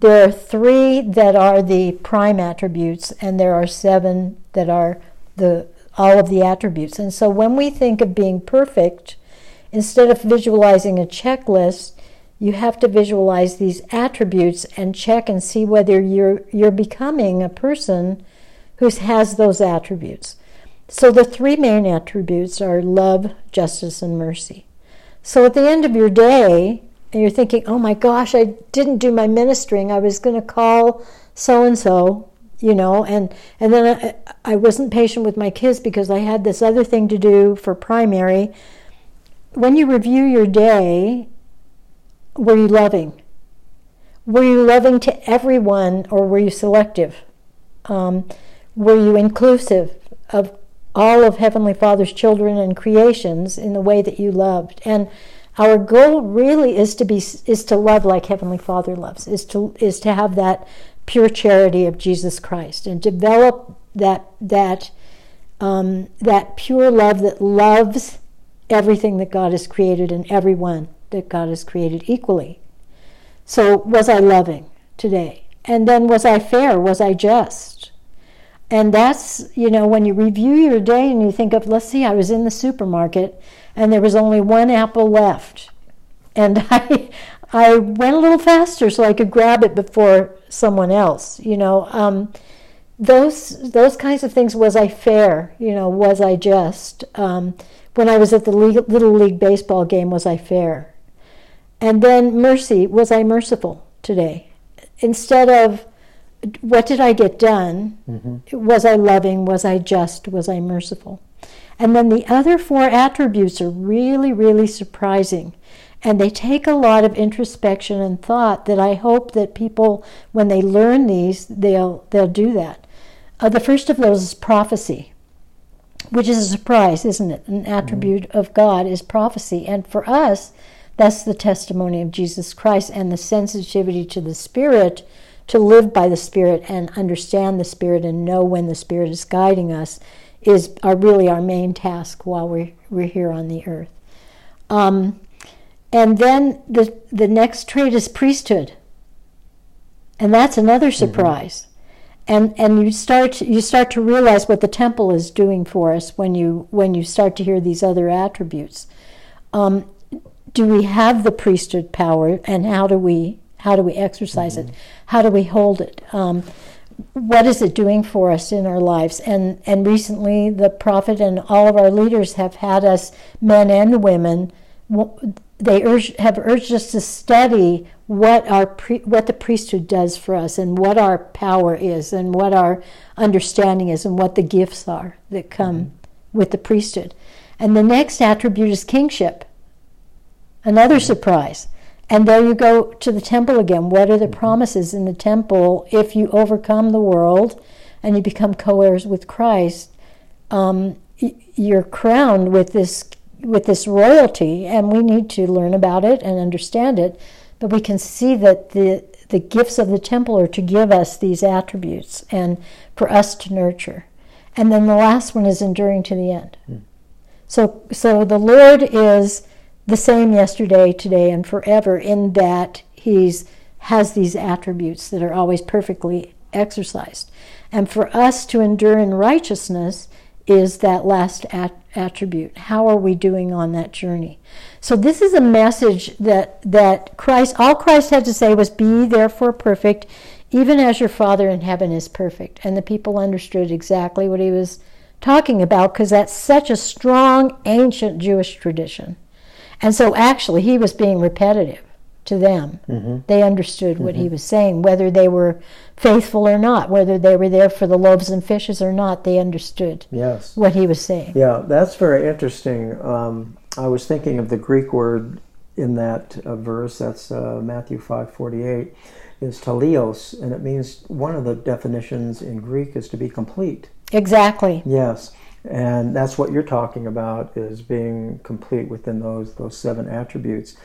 S2: There are three that are the prime attributes, and there are seven that are the all of the attributes. And so when we think of being perfect, instead of visualizing a checklist, you have to visualize these attributes and check and see whether you're you're becoming a person who has those attributes. So the three main attributes are love, justice, and mercy. So at the end of your day, and you're thinking, oh my gosh, I didn't do my ministering. I was going to call so and so, you know, and and then I, I wasn't patient with my kids because I had this other thing to do for primary. When you review your day, were you loving? Were you loving to everyone, or were you selective? Um, were you inclusive of all of Heavenly Father's children and creations in the way that you loved? And our goal really is to be is to love like Heavenly Father loves, is to is to have that pure charity of Jesus Christ and develop that that um, that pure love that loves everything that God has created and everyone that God has created equally. So was I loving today? And then was I fair? Was I just? And that's, you know, when you review your day and you think of, let's see, I was in the supermarket and there was only one apple left. and I I went a little faster so I could grab it before someone else. You know, um, those those kinds of things. Was I fair? You know, was I just? Um, when I was at the league, little league baseball game, was I fair? And then mercy. Was I merciful today? Instead of what did I get done? Mm-hmm. Was I loving? Was I just? Was I merciful? And then the other four attributes are really, really surprising. And they take a lot of introspection and thought that I hope that people, when they learn these, they'll, they'll do that. Uh, the first of those is prophecy, which is a surprise, isn't it? An attribute mm-hmm. of God is prophecy. And for us, that's the testimony of Jesus Christ and the sensitivity to the Spirit to live by the Spirit and understand the Spirit and know when the Spirit is guiding us is are really our main task while we're, we're here on the earth. Um, and then the, the next trait is priesthood. And that's another mm-hmm. surprise. Mm-hmm. And, and you start you start to realize what the temple is doing for us when you when you start to hear these other attributes. Um, do we have the priesthood power, and how do we how do we exercise mm-hmm. it? How do we hold it? Um, what is it doing for us in our lives? And and recently, the prophet and all of our leaders have had us, men and women, they urge, have urged us to study what our pre, what the priesthood does for us, and what our power is, and what our understanding is, and what the gifts are that come mm-hmm. with the priesthood. And the next attribute is kingship. Another mm-hmm. surprise. And there you go to the temple again. What are the mm-hmm. promises in the temple if you overcome the world and you become co heirs with Christ? Um, you're crowned with this with this royalty, and we need to learn about it and understand it. But we can see that the the gifts of the temple are to give us these attributes and for us to nurture. And then the last one is enduring to the end. Mm. So so the Lord is the same yesterday, today, and forever in that he's has these attributes that are always perfectly exercised. And for us to endure in righteousness is that last at- attribute. How are we doing on that journey? So this is a message that that Christ all Christ had to say was be therefore perfect even as your father in heaven is perfect. And the people understood exactly what he was talking about because that's such a strong ancient Jewish tradition. And so actually, he was being repetitive to them. Mm-hmm. They understood what mm-hmm. he was saying, whether they were faithful or not, whether they were there for the loaves and fishes or not, they understood
S1: yes.
S2: what he was saying.
S1: Yeah, that's very interesting. Um, I was thinking of the Greek word in that uh, verse, that's uh, Matthew 5.48, is teleios, and it means one of the definitions in Greek is to be complete.
S2: Exactly.
S1: Yes and that's what you're talking about is being complete within those those seven attributes.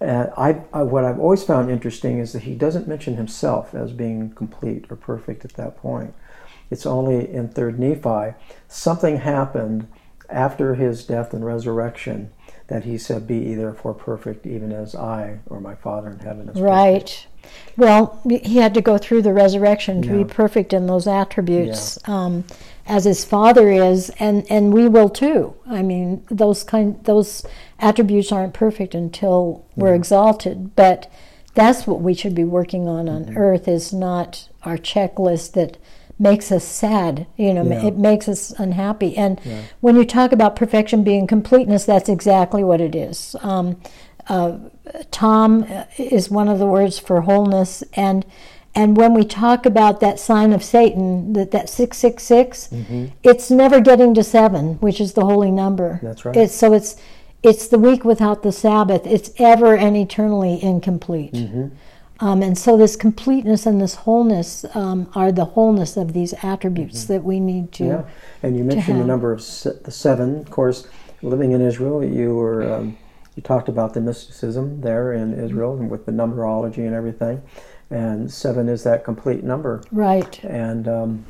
S1: And I, I, what I've always found interesting is that he doesn't mention himself as being complete or perfect at that point. It's only in Third Nephi something happened after his death and resurrection that he said, "Be ye therefore perfect, even as I or my Father in heaven is."
S2: Right. Perfect. Well, he had to go through the resurrection to yeah. be perfect in those attributes. Yeah. Um, as his father is, and, and we will too. I mean, those kind those attributes aren't perfect until we're mm-hmm. exalted, but that's what we should be working on on mm-hmm. earth is not our checklist that makes us sad you know yeah. it makes us unhappy and yeah. when you talk about perfection being completeness that's exactly what it is um, uh, tom is one of the words for wholeness and and when we talk about that sign of Satan, that, that 666, mm-hmm. it's never getting to seven, which is the holy number.
S1: That's right.
S2: It's, so it's, it's the week without the Sabbath. It's ever and eternally incomplete. Mm-hmm. Um, and so this completeness and this wholeness um, are the wholeness of these attributes mm-hmm. that we need to.
S1: Yeah, and you mentioned the number of se- the seven. Of course, living in Israel, you were um, you talked about the mysticism there in Israel and with the numerology and everything and seven is that complete number.
S2: Right.
S1: And um,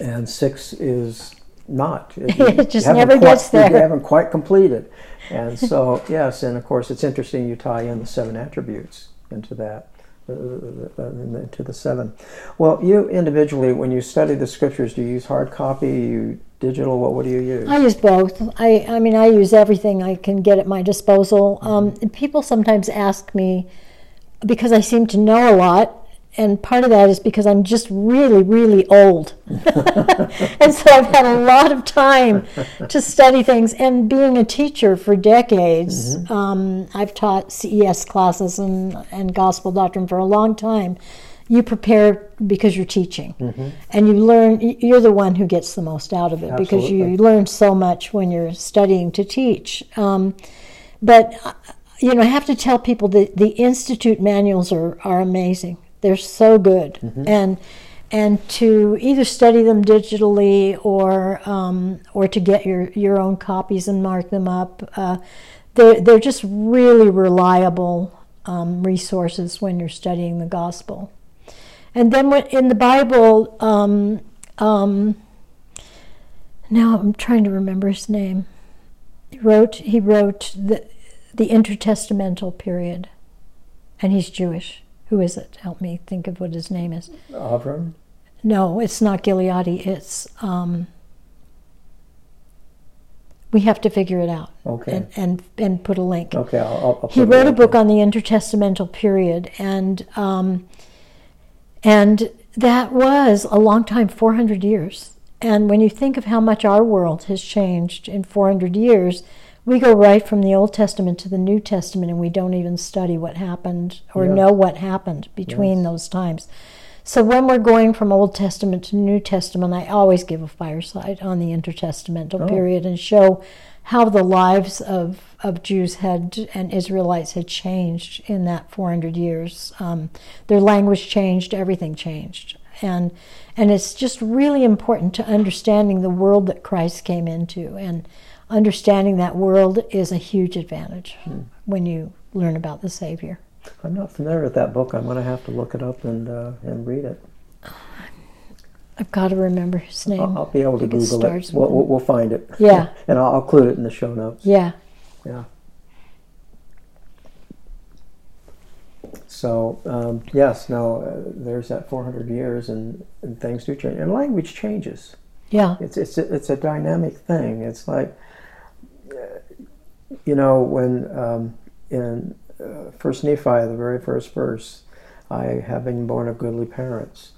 S1: and six is not.
S2: It, it just never
S1: quite,
S2: gets there.
S1: You haven't quite completed. And so yes, and of course it's interesting you tie in the seven attributes into that. Uh, uh, uh, into the seven. Well, you individually, when you study the scriptures, do you use hard copy? You digital? What, what do you use?
S2: I use both. I, I mean, I use everything I can get at my disposal. Um, people sometimes ask me because I seem to know a lot, and part of that is because I'm just really, really old. and so I've had a lot of time to study things. And being a teacher for decades, um, I've taught CES classes and, and gospel doctrine for a long time. You prepare because you're teaching, and you learn. You're the one who gets the most out of it because you learn so much when you're studying to teach. Um, but uh, you know, I have to tell people that the institute manuals are, are amazing. They're so good, and and to either study them digitally or um, or to get your, your own copies and mark them up. Uh, they're they're just really reliable um, resources when you're studying the gospel. And then when, in the Bible, um, um, now I'm trying to remember his name. He wrote he wrote the the intertestamental period, and he's Jewish. Who is it? Help me think of what his name is.
S1: Avram?
S2: No, it's not Gileadi. It's um, we have to figure it out
S1: Okay.
S2: and and, and put a link.
S1: Okay, I'll, I'll,
S2: He wrote a book on the intertestamental period, and um, and that was a long time, 400 years. And when you think of how much our world has changed in 400 years, we go right from the Old Testament to the New Testament, and we don't even study what happened or
S1: Yeah.
S2: know what happened between
S1: Yes.
S2: those times. So when we're going from Old Testament to New Testament, I always give a fireside on the intertestamental
S1: Oh.
S2: period and show how the lives of, of Jews had and Israelites had changed in that 400 years. Um, their language changed, everything changed. And, and it's just really important to understanding the world that Christ came into. And understanding that world is a huge advantage when you learn about the Savior.
S1: I'm not familiar with that book. I'm going to have to look it up and uh, and read it.
S2: I've got to remember his name.
S1: I'll, I'll be able to
S2: think it
S1: Google it. We'll, we'll, find it.
S2: Yeah.
S1: and I'll, I'll include it in the show notes.
S2: Yeah.
S1: Yeah. So um, yes, now uh, there's that 400 years, and, and things do change, and language changes.
S2: Yeah.
S1: It's it's a, it's a dynamic thing. It's like, you know, when um, in uh, First Nephi, the very first verse, I have been born of goodly parents.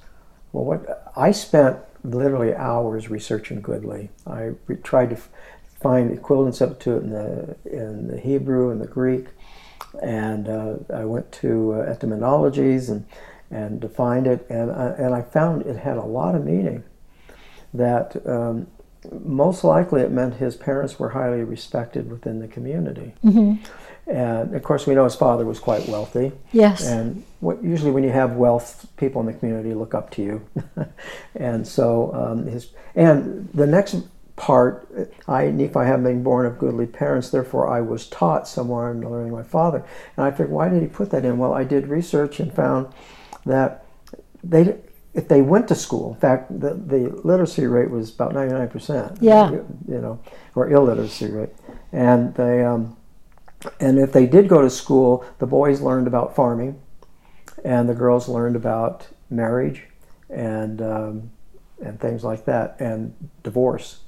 S1: Well, what I spent literally hours researching goodly. I re- tried to f- find equivalents up to it in the in the Hebrew and the Greek, and uh, I went to uh, etymologies and and defined it, and I, and I found it had a lot of meaning. That um, most likely it meant his parents were highly respected within the community, and of course we know his father was quite wealthy.
S2: Yes.
S1: And what, usually, when you have wealth, people in the community look up to you. and so, um, his and the next part, I Nephi have been born of goodly parents, therefore I was taught somewhere in learning my father. And I figured, why did he put that in? Well, I did research and found that they, if they went to school, in fact, the, the literacy rate was about ninety nine percent.
S2: Yeah.
S1: You know, or illiteracy rate, and they. Um, and if they did go to school, the boys learned about farming, and the girls learned about marriage, and um, and things like that, and divorce,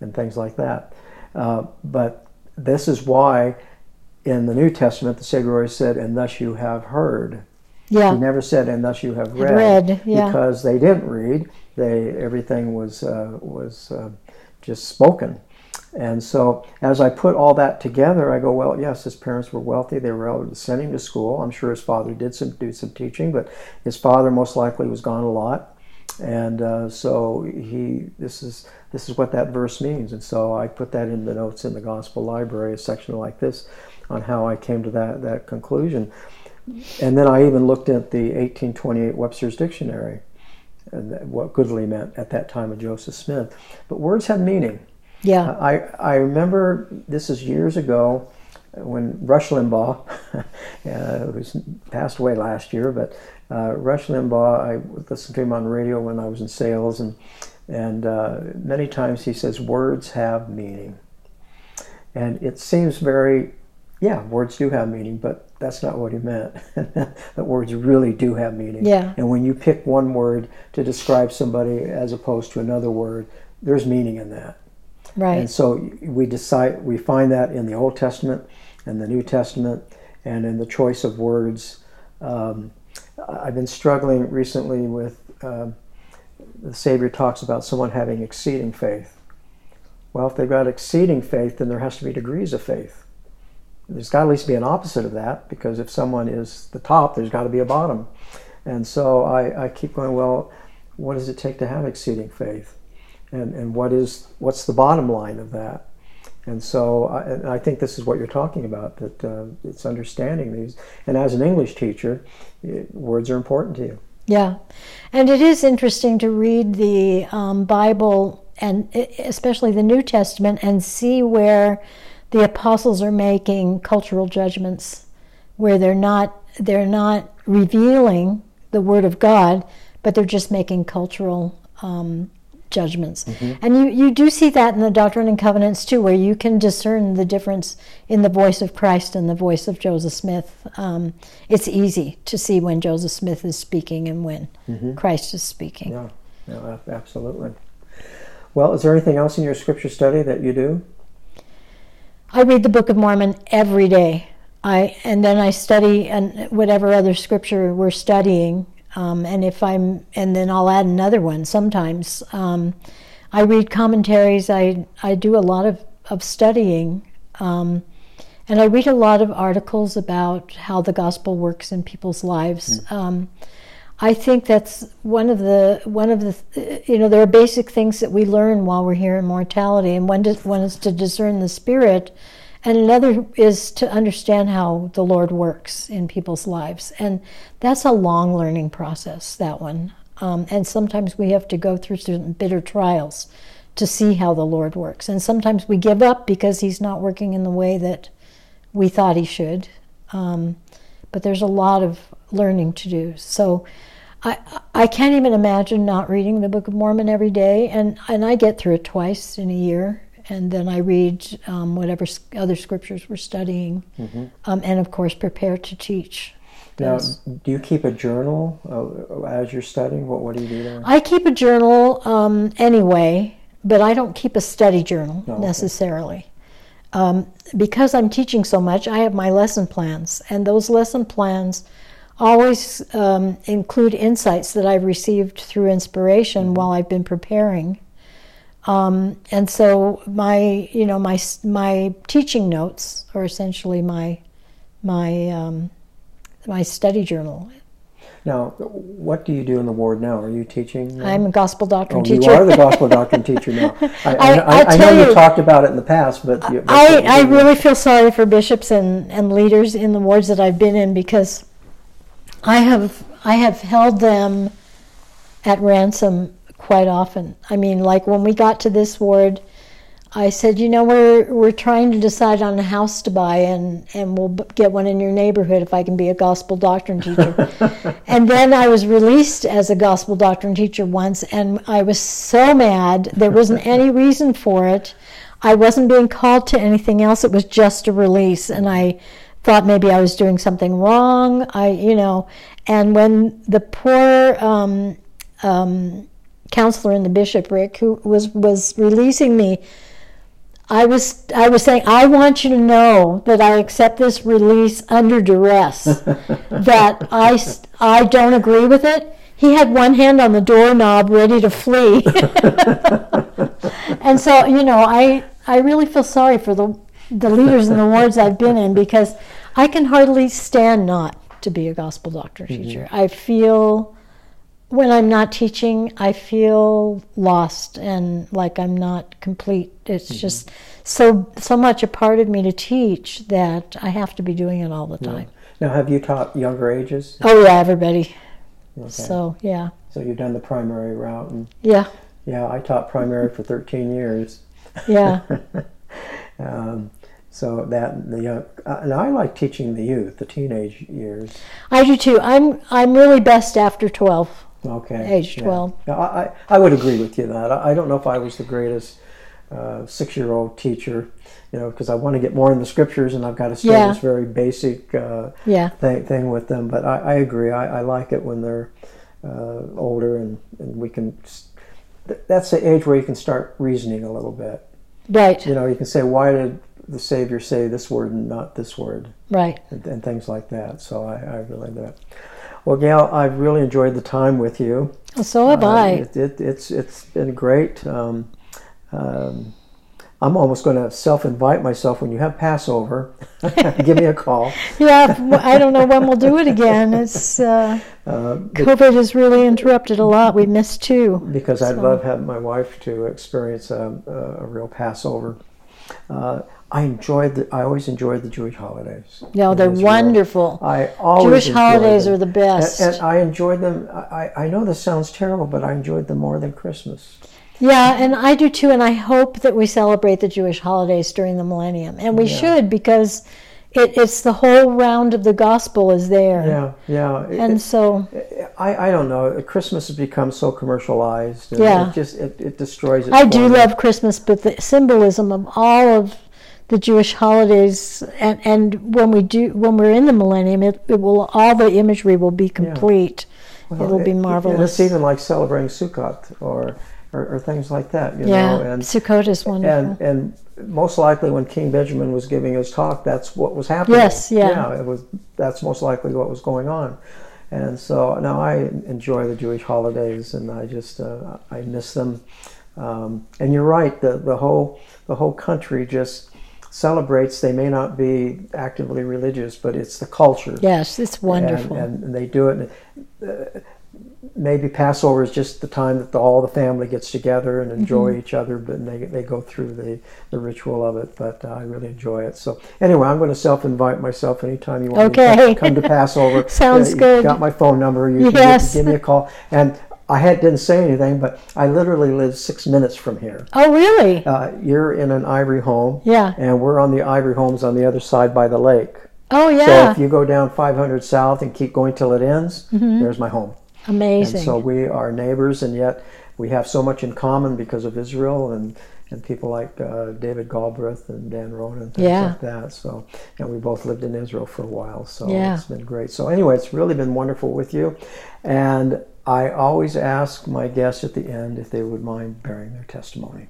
S1: and things like that. Uh, but this is why, in the New Testament, the Savior said, "And thus you have heard."
S2: Yeah.
S1: He never said, "And thus you have read,",
S2: read, yeah.
S1: because they didn't read. They everything was uh, was uh, just spoken. And so, as I put all that together, I go, well, yes, his parents were wealthy. They were able to send him to school. I'm sure his father did some do some teaching, but his father most likely was gone a lot. And uh, so he, this is this is what that verse means. And so I put that in the notes in the gospel library, a section like this, on how I came to that that conclusion. And then I even looked at the 1828 Webster's Dictionary and what goodly meant at that time of Joseph Smith. But words have meaning.
S2: Yeah.
S1: I, I remember this is years ago when Rush Limbaugh, uh, who's passed away last year, but uh, Rush Limbaugh, I listened to him on radio when I was in sales, and and uh, many times he says words have meaning, and it seems very, yeah, words do have meaning, but that's not what he meant. that words really do have meaning.
S2: Yeah.
S1: And when you pick one word to describe somebody as opposed to another word, there's meaning in that.
S2: Right.
S1: And so we decide we find that in the Old Testament and the New Testament, and in the choice of words. Um, I've been struggling recently with um, the Savior talks about someone having exceeding faith. Well, if they've got exceeding faith, then there has to be degrees of faith. There's got to at least be an opposite of that, because if someone is the top, there's got to be a bottom. And so I, I keep going, well, what does it take to have exceeding faith? And, and what is what's the bottom line of that? And so I, and I think this is what you're talking about, that uh, it's understanding these. And as an English teacher, it, words are important to you.
S2: Yeah. And it is interesting to read the um, Bible and especially the New Testament and see where the apostles are making cultural judgments where they're not they're not revealing the word of God, but they're just making cultural um, judgments. Mm-hmm. And you, you do see that in the Doctrine and Covenants too, where you can discern the difference in the voice of Christ and the voice of Joseph Smith. Um, it's easy to see when Joseph Smith is speaking and when mm-hmm. Christ is speaking.
S1: Yeah, yeah, absolutely. Well, is there anything else in your scripture study that you do?
S2: I read the Book of Mormon every day. I and then I study and whatever other scripture we're studying. Um, and if I'm, and then I'll add another one sometimes. Um, I read commentaries. I I do a lot of of studying, um, and I read a lot of articles about how the gospel works in people's lives. Mm. I think that's one of the one of the you know there are basic things that we learn while we're here in mortality, and one, to, one is to discern the spirit and another is to understand how the Lord works in people's lives. And that's a long learning process, that one. Um, and sometimes we have to go through certain bitter trials to see how the Lord works. And sometimes we give up because He's not working in the way that we thought He should. Um, but there's a lot of learning to do. So I, I can't even imagine not reading the Book of Mormon every day. And, and I get through it twice in a year and then I read um, whatever other scriptures we're studying, mm-hmm. um, and of course prepare to teach.
S1: Now, do you keep a journal uh, as you're studying? What What do you do there?
S2: I keep a journal um, anyway, but I don't keep a study journal oh, necessarily. Um, because I'm teaching so much, I have my lesson plans, and those lesson plans always um, include insights that I've received through inspiration mm-hmm. while I've been preparing. Um, and so my, you know, my my teaching notes are essentially my my um, my study journal.
S1: Now, what do you do in the ward now? Are you teaching?
S2: I'm a gospel doctrine
S1: oh,
S2: teacher.
S1: You are the gospel doctrine teacher now. I, I, I, I know you, have talked about it in the past, but you,
S2: I, I really feel sorry for bishops and, and leaders in the wards that I've been in because I have I have held them at ransom quite often. I mean, like when we got to this ward, I said, you know, we're we're trying to decide on a house to buy, and and we'll get one in your neighborhood if I can be a gospel doctrine teacher. and then I was released as a gospel doctrine teacher once, and I was so mad. There wasn't any reason for it. I wasn't being called to anything else. It was just a release, and I thought maybe I was doing something wrong. I, you know, and when the poor um, um, counselor in the bishopric who was was releasing me I was I was saying I want you to know that I accept this release under duress that I I don't agree with it he had one hand on the doorknob ready to flee and so you know I I really feel sorry for the the leaders in the wards I've been in because I can hardly stand not to be a gospel doctrine mm-hmm. teacher I feel when I'm not teaching, I feel lost and like I'm not complete. It's mm-hmm. just so so much a part of me to teach that I have to be doing it all the time.
S1: Yeah. Now, have you taught younger ages?
S2: Oh yeah, everybody. Okay. So yeah.
S1: So you've done the primary route, and
S2: yeah,
S1: yeah. I taught primary for 13 years.
S2: Yeah.
S1: um, so that the young, uh, and I like teaching the youth, the teenage years.
S2: I do too. I'm I'm really best after 12.
S1: Okay.
S2: Age 12.
S1: Yeah. I, I would agree with you that. I, I don't know if I was the greatest uh, six year old teacher, you know, because I want to get more in the scriptures and I've got to stay yeah. this very basic uh,
S2: yeah.
S1: thing, thing with them. But I, I agree. I, I like it when they're uh, older and, and we can th- that's the age where you can start reasoning a little bit.
S2: Right.
S1: You know, you can say, why did the Savior say this word and not this word?
S2: Right.
S1: And, and things like that. So I, I really that. Well, Gale, I've really enjoyed the time with you.
S2: Well, so have
S1: Uh,
S2: I.
S1: It, it, it's it's been great. Um, um, I'm almost going to self-invite myself when you have Passover. Give me a call.
S2: Yeah, I don't know when we'll do it again. It's uh,
S1: Uh,
S2: COVID has really interrupted a lot. We missed two.
S1: because I'd
S2: So-
S1: love having my wife to experience a, a, a real Passover. Uh, I enjoyed the. I always enjoyed the Jewish holidays.
S2: No, they're wonderful.
S1: I always
S2: Jewish holidays
S1: them.
S2: are the best.
S1: And, and I enjoyed them. I, I know this sounds terrible, but I enjoyed them more than Christmas.
S2: Yeah, and I do too. And I hope that we celebrate the Jewish holidays during the millennium, and we
S1: Yeah.
S2: should because it, it's the whole round of the gospel is there.
S1: Yeah, yeah. It-
S2: And so,
S1: I, I don't know. Christmas has become so commercialized. And
S2: Yeah.
S1: It just it, it destroys it.
S2: I do love Christmas, but the symbolism of all of the Jewish holidays, and, and when we do, when we're in the millennium, it, it will all the imagery will be complete.
S1: Well,
S2: It'll be marvelous.
S1: And it's even like celebrating Sukkot or, or, or things like that. You
S2: yeah,
S1: know? and,
S2: Sukkot is wonderful.
S1: and and most likely when King Benjamin was giving his talk, that's what was happening.
S2: Yes, yeah.
S1: it was. That's most likely what was going on. And so now I enjoy the Jewish holidays, and I just uh, I miss them. Um, and you're right. The the whole the whole country just celebrates. They may not be actively religious, but it's the culture.
S2: yes, it's wonderful.
S1: And, and they do it. Uh, maybe Passover is just the time that the, all the family gets together and enjoy
S2: Mm-hmm.
S1: each other, but they, they go through the, the ritual of it. But uh, I really enjoy it. So anyway, I'm going to self-invite myself anytime you want
S2: Okay.
S1: to come to Passover.
S2: Sounds
S1: you
S2: good.
S1: Got my phone number. You can
S2: Yes.
S1: give, give me a call. And I had, didn't say anything, but I literally live six minutes from here.
S2: oh, really?
S1: Uh, you're in an ivory home,
S2: yeah.
S1: and we're on the ivory homes on the other side by the lake.
S2: Oh, yeah.
S1: So if you go down 500 south and keep going till it ends, there's my home.
S2: Amazing.
S1: And so we are neighbors, and yet we have so much in common because of Israel and, and people like uh, David Galbraith and Dan Rona and things
S2: Yeah.
S1: like that. So, and we both lived in Israel for a while, so
S2: Yeah.
S1: it's been great. So anyway, it's really been wonderful with you, and I always ask my guests at the end if they would mind bearing their testimony.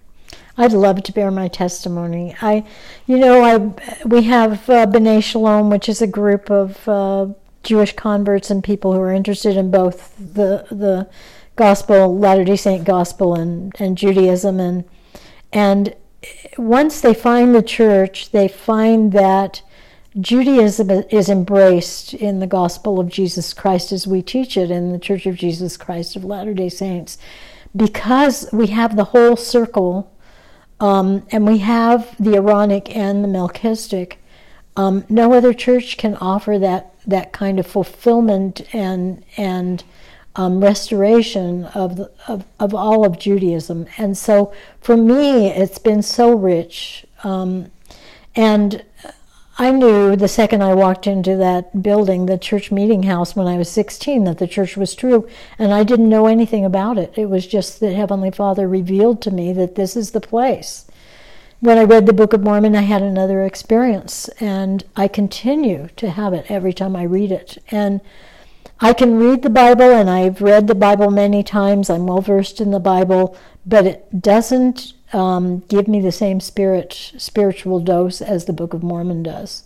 S2: I'd love to bear my testimony. I, you know, I we have uh, B'nai Shalom, which is a group of uh, Jewish converts and people who are interested in both the the gospel, Latter Day Saint gospel, and and Judaism, and and once they find the church, they find that Judaism is embraced in the gospel of Jesus Christ as we teach it in the Church of Jesus Christ of Latter Day Saints, because we have the whole circle um, and we have the Aaronic and the Melchizedek. Um, no other church can offer that that kind of fulfillment and and um, restoration of, the, of of all of Judaism. And so, for me, it's been so rich. Um, and I knew the second I walked into that building, the church meeting house, when I was 16, that the church was true. And I didn't know anything about it. It was just that Heavenly Father revealed to me that this is the place. When I read the Book of Mormon, I had another experience, and I continue to have it every time I read it. And I can read the Bible, and I've read the Bible many times. I'm well versed in the Bible, but it doesn't um, give me the same spirit spiritual dose as the Book of Mormon does.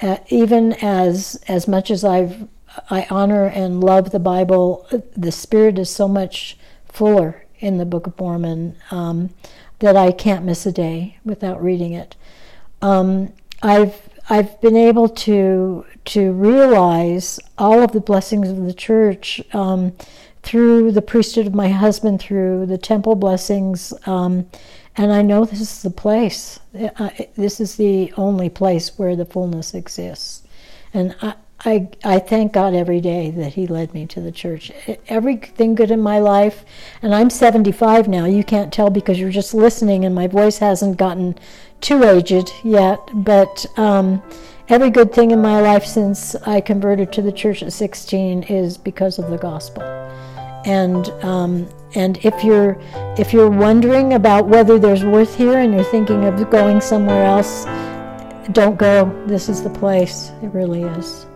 S2: Uh, even as as much as I've I honor and love the Bible, the spirit is so much fuller in the Book of Mormon um, that I can't miss a day without reading it. Um, I've I've been able to to realize all of the blessings of the church um, through the priesthood of my husband, through the temple blessings, um, and I know this is the place. Uh, this is the only place where the fullness exists, and I. I, I thank God every day that He led me to the church. Everything good in my life, and I'm 75 now. You can't tell because you're just listening, and my voice hasn't gotten too aged yet. But um, every good thing in my life since I converted to the church at 16 is because of the gospel. And um, and if you're if you're wondering about whether there's worth here, and you're thinking of going somewhere else, don't go. This is the place. It really is.